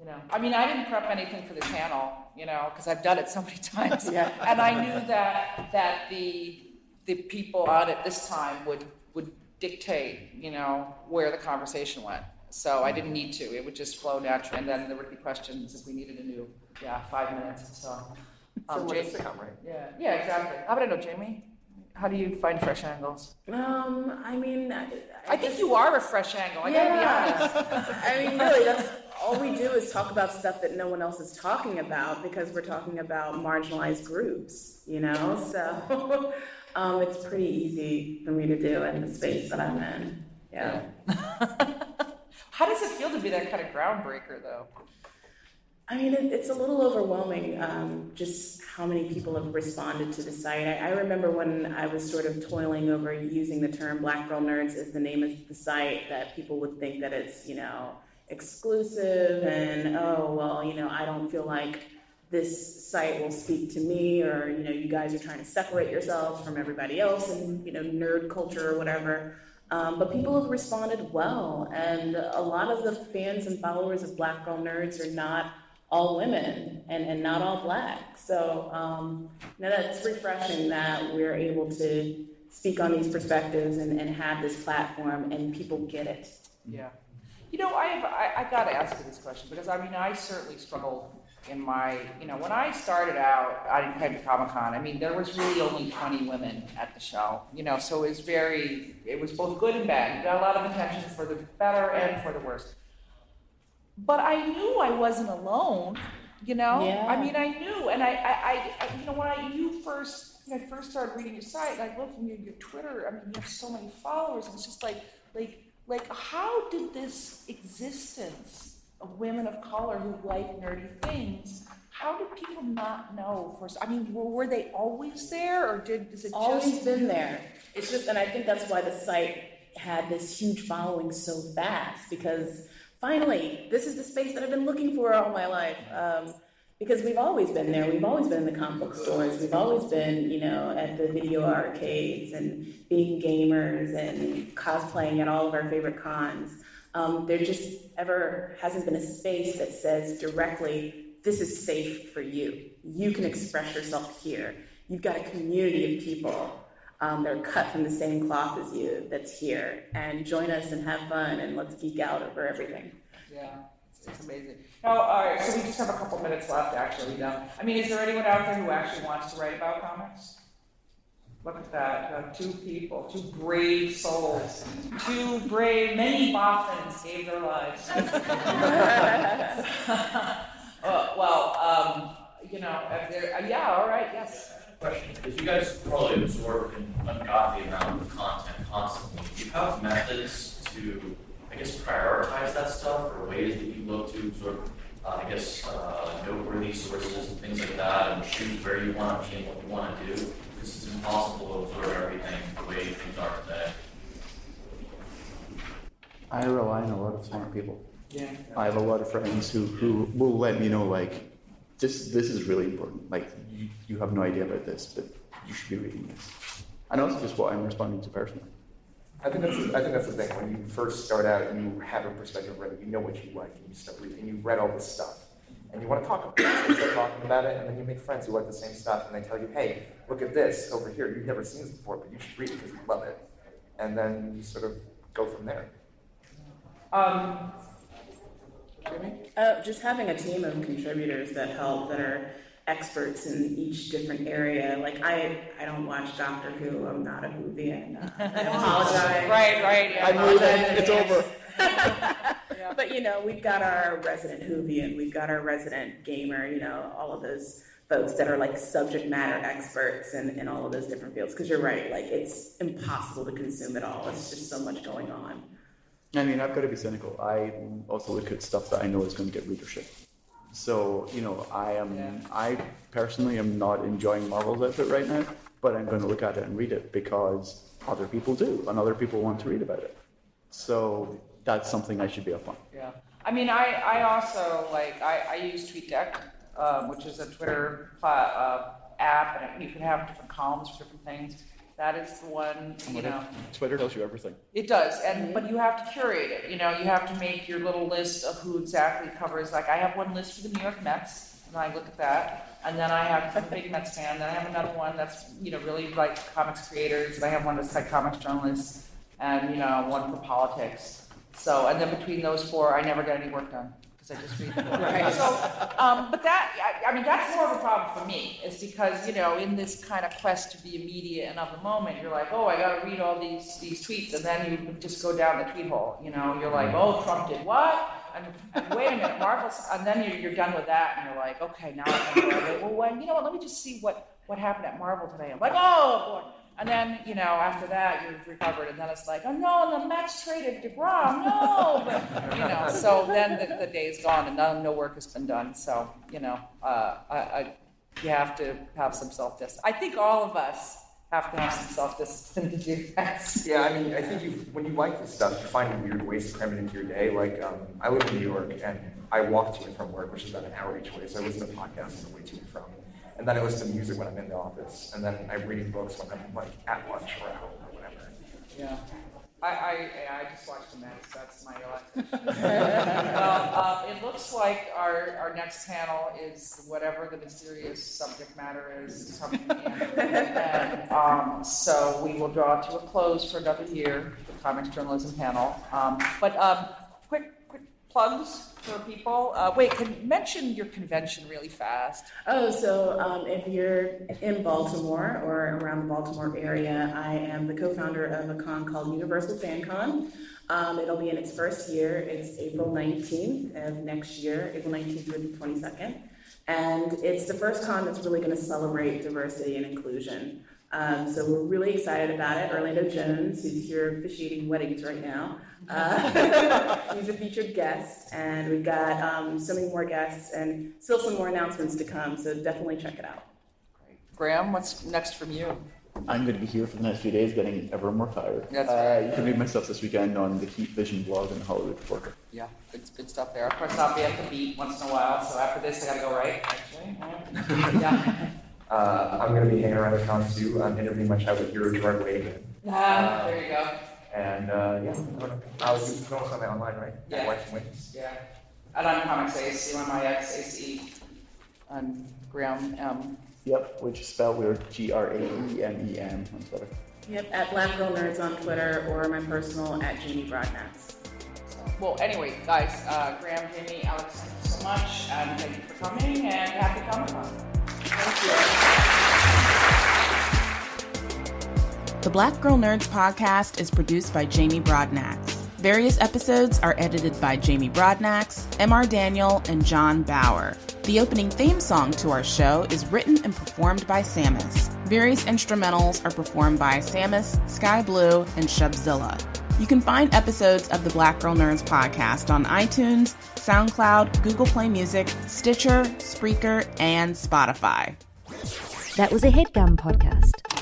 Speaker 20: You know, I mean, I didn't prep anything for the channel, you know, because I've done it so many times, yeah. and I knew that that the the people on it this time would would dictate, you know, where the conversation went. So I didn't need to; it would just flow naturally, and then there would be questions if we needed a new, yeah, five minutes. So,
Speaker 21: um, so Jamie, right?
Speaker 20: Yeah, yeah, exactly. How about I know, Jamie? How do you find fresh angles?
Speaker 23: Um, I mean, I,
Speaker 20: I, I think you are a fresh angle. I yeah. gotta be honest.
Speaker 23: I mean, really, that's all we do is talk about stuff that no one else is talking about because we're talking about marginalized groups, you know? So um, it's pretty easy for me to do in the space that I'm in. Yeah.
Speaker 20: How does it feel to be that kind of groundbreaker, though?
Speaker 23: I mean, it, it's a little overwhelming um, just how many people have responded to the site. I, I, remember when I was sort of toiling over using the term Black Girl Nerds as the name of the site, that people would think that it's, you know, exclusive and, oh, well, you know, I don't feel like this site will speak to me or, you know, you guys are trying to separate yourselves from everybody else and, you know, nerd culture or whatever. Um, but people have responded well, and a lot of the fans and followers of Black Girl Nerds are not all women and, and not all black. So um, now that's refreshing that we're able to speak on these perspectives and, and have this platform and people get it.
Speaker 20: Yeah. You know, I, have, I, I got to ask you this question because I mean, I certainly struggled in my, you know, when I started out I came to Comic Con, I mean, there was really only 20 women at the show, you know, so it was very, it was both good and bad. You got a lot of attention for the better and for the worse but I knew I wasn't alone. You know,
Speaker 23: yeah.
Speaker 20: I mean, I knew, and I, I, I, you know, when I you first, when I first started reading your site, and I looked at your Twitter, I mean, you have so many followers. and It's just like, like, like, how did this existence of women of color who like nerdy things? How did people not know first? I mean, were, were they always there, or did is it
Speaker 23: always
Speaker 20: just...
Speaker 23: been there? It's just, and I think that's why the site had this huge following so fast because finally, this is the space that I've been looking for all my life. Um, because we've always been there. We've always been in the comic book stores. We've always been, you know, at the video arcades and being gamers and cosplaying at all of our favorite cons. Um, there just ever hasn't been a space that says directly, this is safe for you. You can express yourself here. You've got a community of people um, that are cut from the same cloth as you that's here and join us and have fun and let's geek out over everything.
Speaker 20: Yeah, it's, it's amazing. Now, all right, so we just have a couple minutes left actually. Now, I mean, is there anyone out there who actually wants to write about comics? Look at that, uh, two people, two brave souls, two brave, many Boffins gave their lives. uh, well, um, you know, uh, yeah, all right, yes
Speaker 26: question, because you guys probably absorb an ungodly amount of content constantly, do you have methods to, I guess, prioritize that stuff, or ways that you look to sort of, uh, I guess, uh, noteworthy sources and things like that, and choose where you want to be and what you want to do? Because it's impossible to absorb everything the way things are today.
Speaker 22: I rely on a lot of smart people.
Speaker 20: Yeah.
Speaker 22: I have a lot of friends who, who will let me know, like, this this is really important. Like you, you have no idea about this, but you should be reading this. And also just what I'm responding to personally.
Speaker 21: I think that's I think that's the thing. When you first start out, you have a perspective already. You know what you like, and you start reading, and you read all this stuff, and you want to talk about it. So you start talking about it, and then you make friends who like the same stuff, and they tell you, "Hey, look at this over here. You've never seen this before, but you should read it because you love it." And then you sort of go from there.
Speaker 20: Um,
Speaker 23: uh, just having a team of contributors that help that are experts in each different area. Like I, I don't watch Doctor Who. I'm not a Whovian. Uh, I apologize.
Speaker 20: right, right. Yeah.
Speaker 23: I
Speaker 22: moving. It's over.
Speaker 23: yeah. But you know, we've got our resident Whovian. We've got our resident gamer. You know, all of those folks that are like subject matter experts in, in all of those different fields. Because you're right. Like it's impossible to consume it all. It's just so much going on.
Speaker 22: I mean, I've got to be cynical. I also look at stuff that I know is going to get readership. So, you know, I am, yeah. I personally am not enjoying Marvel's outfit right now, but I'm going to look at it and read it because other people do, and other people want to read about it. So that's something I should be up on.
Speaker 20: Yeah. I mean, I, I also, like, I, I use TweetDeck, um, which is a Twitter uh, app, and you can have different columns for different things. That is the one, you know.
Speaker 22: Twitter tells you everything.
Speaker 20: It does, and but you have to curate it. You know, you have to make your little list of who exactly covers. Like I have one list for the New York Mets, and I look at that, and then I have I'm a big Mets fan. Then I have another one that's you know really like comics creators, and I have one that's like comics journalists, and you know one for politics. So, and then between those four, I never get any work done. I just read the book. right. So, um, but that, I, I, mean, that's more of a problem for me, is because, you know, in this kind of quest to be immediate and of the moment, you're like, oh, I got to read all these, these tweets, and then you just go down the tweet hole. You know, you're like, oh, Trump did what? and, and wait a minute, Marvel's, and then you're, you're done with that, and you're like, okay, now I can go. Well, when, you know what? Let me just see what what happened at Marvel today. I'm like, oh boy. And then, you know, after that, you've recovered, and then it's like, oh no, the Mets traded DeGrom, no. But, you know, so then the, the day's gone, and no, no work has been done. So, you know, uh, I, I, you have to have some self discipline. I think all of us have to have some self discipline to do that.
Speaker 21: Yeah, I mean, I think you, when you like this stuff, you find weird ways to cram it into your day. Like, um, I live in New York, and I walk to and from work, which is about an hour each way, so I listen to podcasts on the way to and from. And then I listen to music when I'm in the office, and then I'm reading books when I'm like at lunch or at home or whatever.
Speaker 20: Yeah. I, I, I just watched the Mets. That's my election. well, uh, it looks like our, our next panel is whatever the mysterious subject matter is coming in. and um, so we will draw to a close for another year, the comics journalism panel. Um, but um, quick, quick plugs for people. Uh, wait, can mention your convention really fast.
Speaker 23: Oh, so um, if you're in Baltimore or around the Baltimore area, I am the co-founder of a con called Universal Fan Con. Um, it'll be in its first year. It's April 19th of next year, April 19th through the 22nd. And it's the first con that's really going to celebrate diversity and inclusion. Um, so we're really excited about it. Orlando Jones, who's here officiating weddings right now, uh, he's a featured guest, and we've got um, so many more guests and still some more announcements to come. So definitely check it out.
Speaker 20: Great. Graeme, what's next from you?
Speaker 27: I'm going to be here for the next few days, getting ever more tired.
Speaker 20: That's
Speaker 27: uh, you can read my stuff this weekend on the Heat Vision blog and the Hollywood Reporter.
Speaker 20: Yeah, good, good stuff there. Of course, I'll be at the beat once in a while. So after this, I got to go right. Actually, yeah.
Speaker 21: Uh, I'm going to be hanging around the con too. I'm interviewing my child with Hero Gerard Way again.
Speaker 20: Ah, there you go.
Speaker 21: And uh, yeah, I'm gonna, I was you can also find me online, right?
Speaker 20: Yeah.
Speaker 21: Wife and Wings.
Speaker 20: Yeah. And I'm Comics Ace, C-Y-M-I-X, A-C, and Graeme M.
Speaker 27: Yep, which is spelled weird G R A E M E M on Twitter.
Speaker 23: Yep, at Black Girl Nerds on Twitter or my personal at Jamie Broadnax.
Speaker 20: Well, anyway, guys, uh, Graeme, Jamie, Alex, thank you so much, and thank you for coming, and happy Comic Con.
Speaker 14: The Black Girl Nerds podcast is produced by Jamie Broadnax. Various episodes are edited by Jamie Broadnax, M.R. Daniel, and John Bauer. The opening theme song to our show is written and performed by Samus. Various instrumentals are performed by Samus, Sky Blue, and Shubzilla. You can find episodes of the Black Girl Nerds podcast on iTunes, SoundCloud, Google Play Music, Stitcher, Spreaker, and Spotify.
Speaker 28: That was a headgum podcast.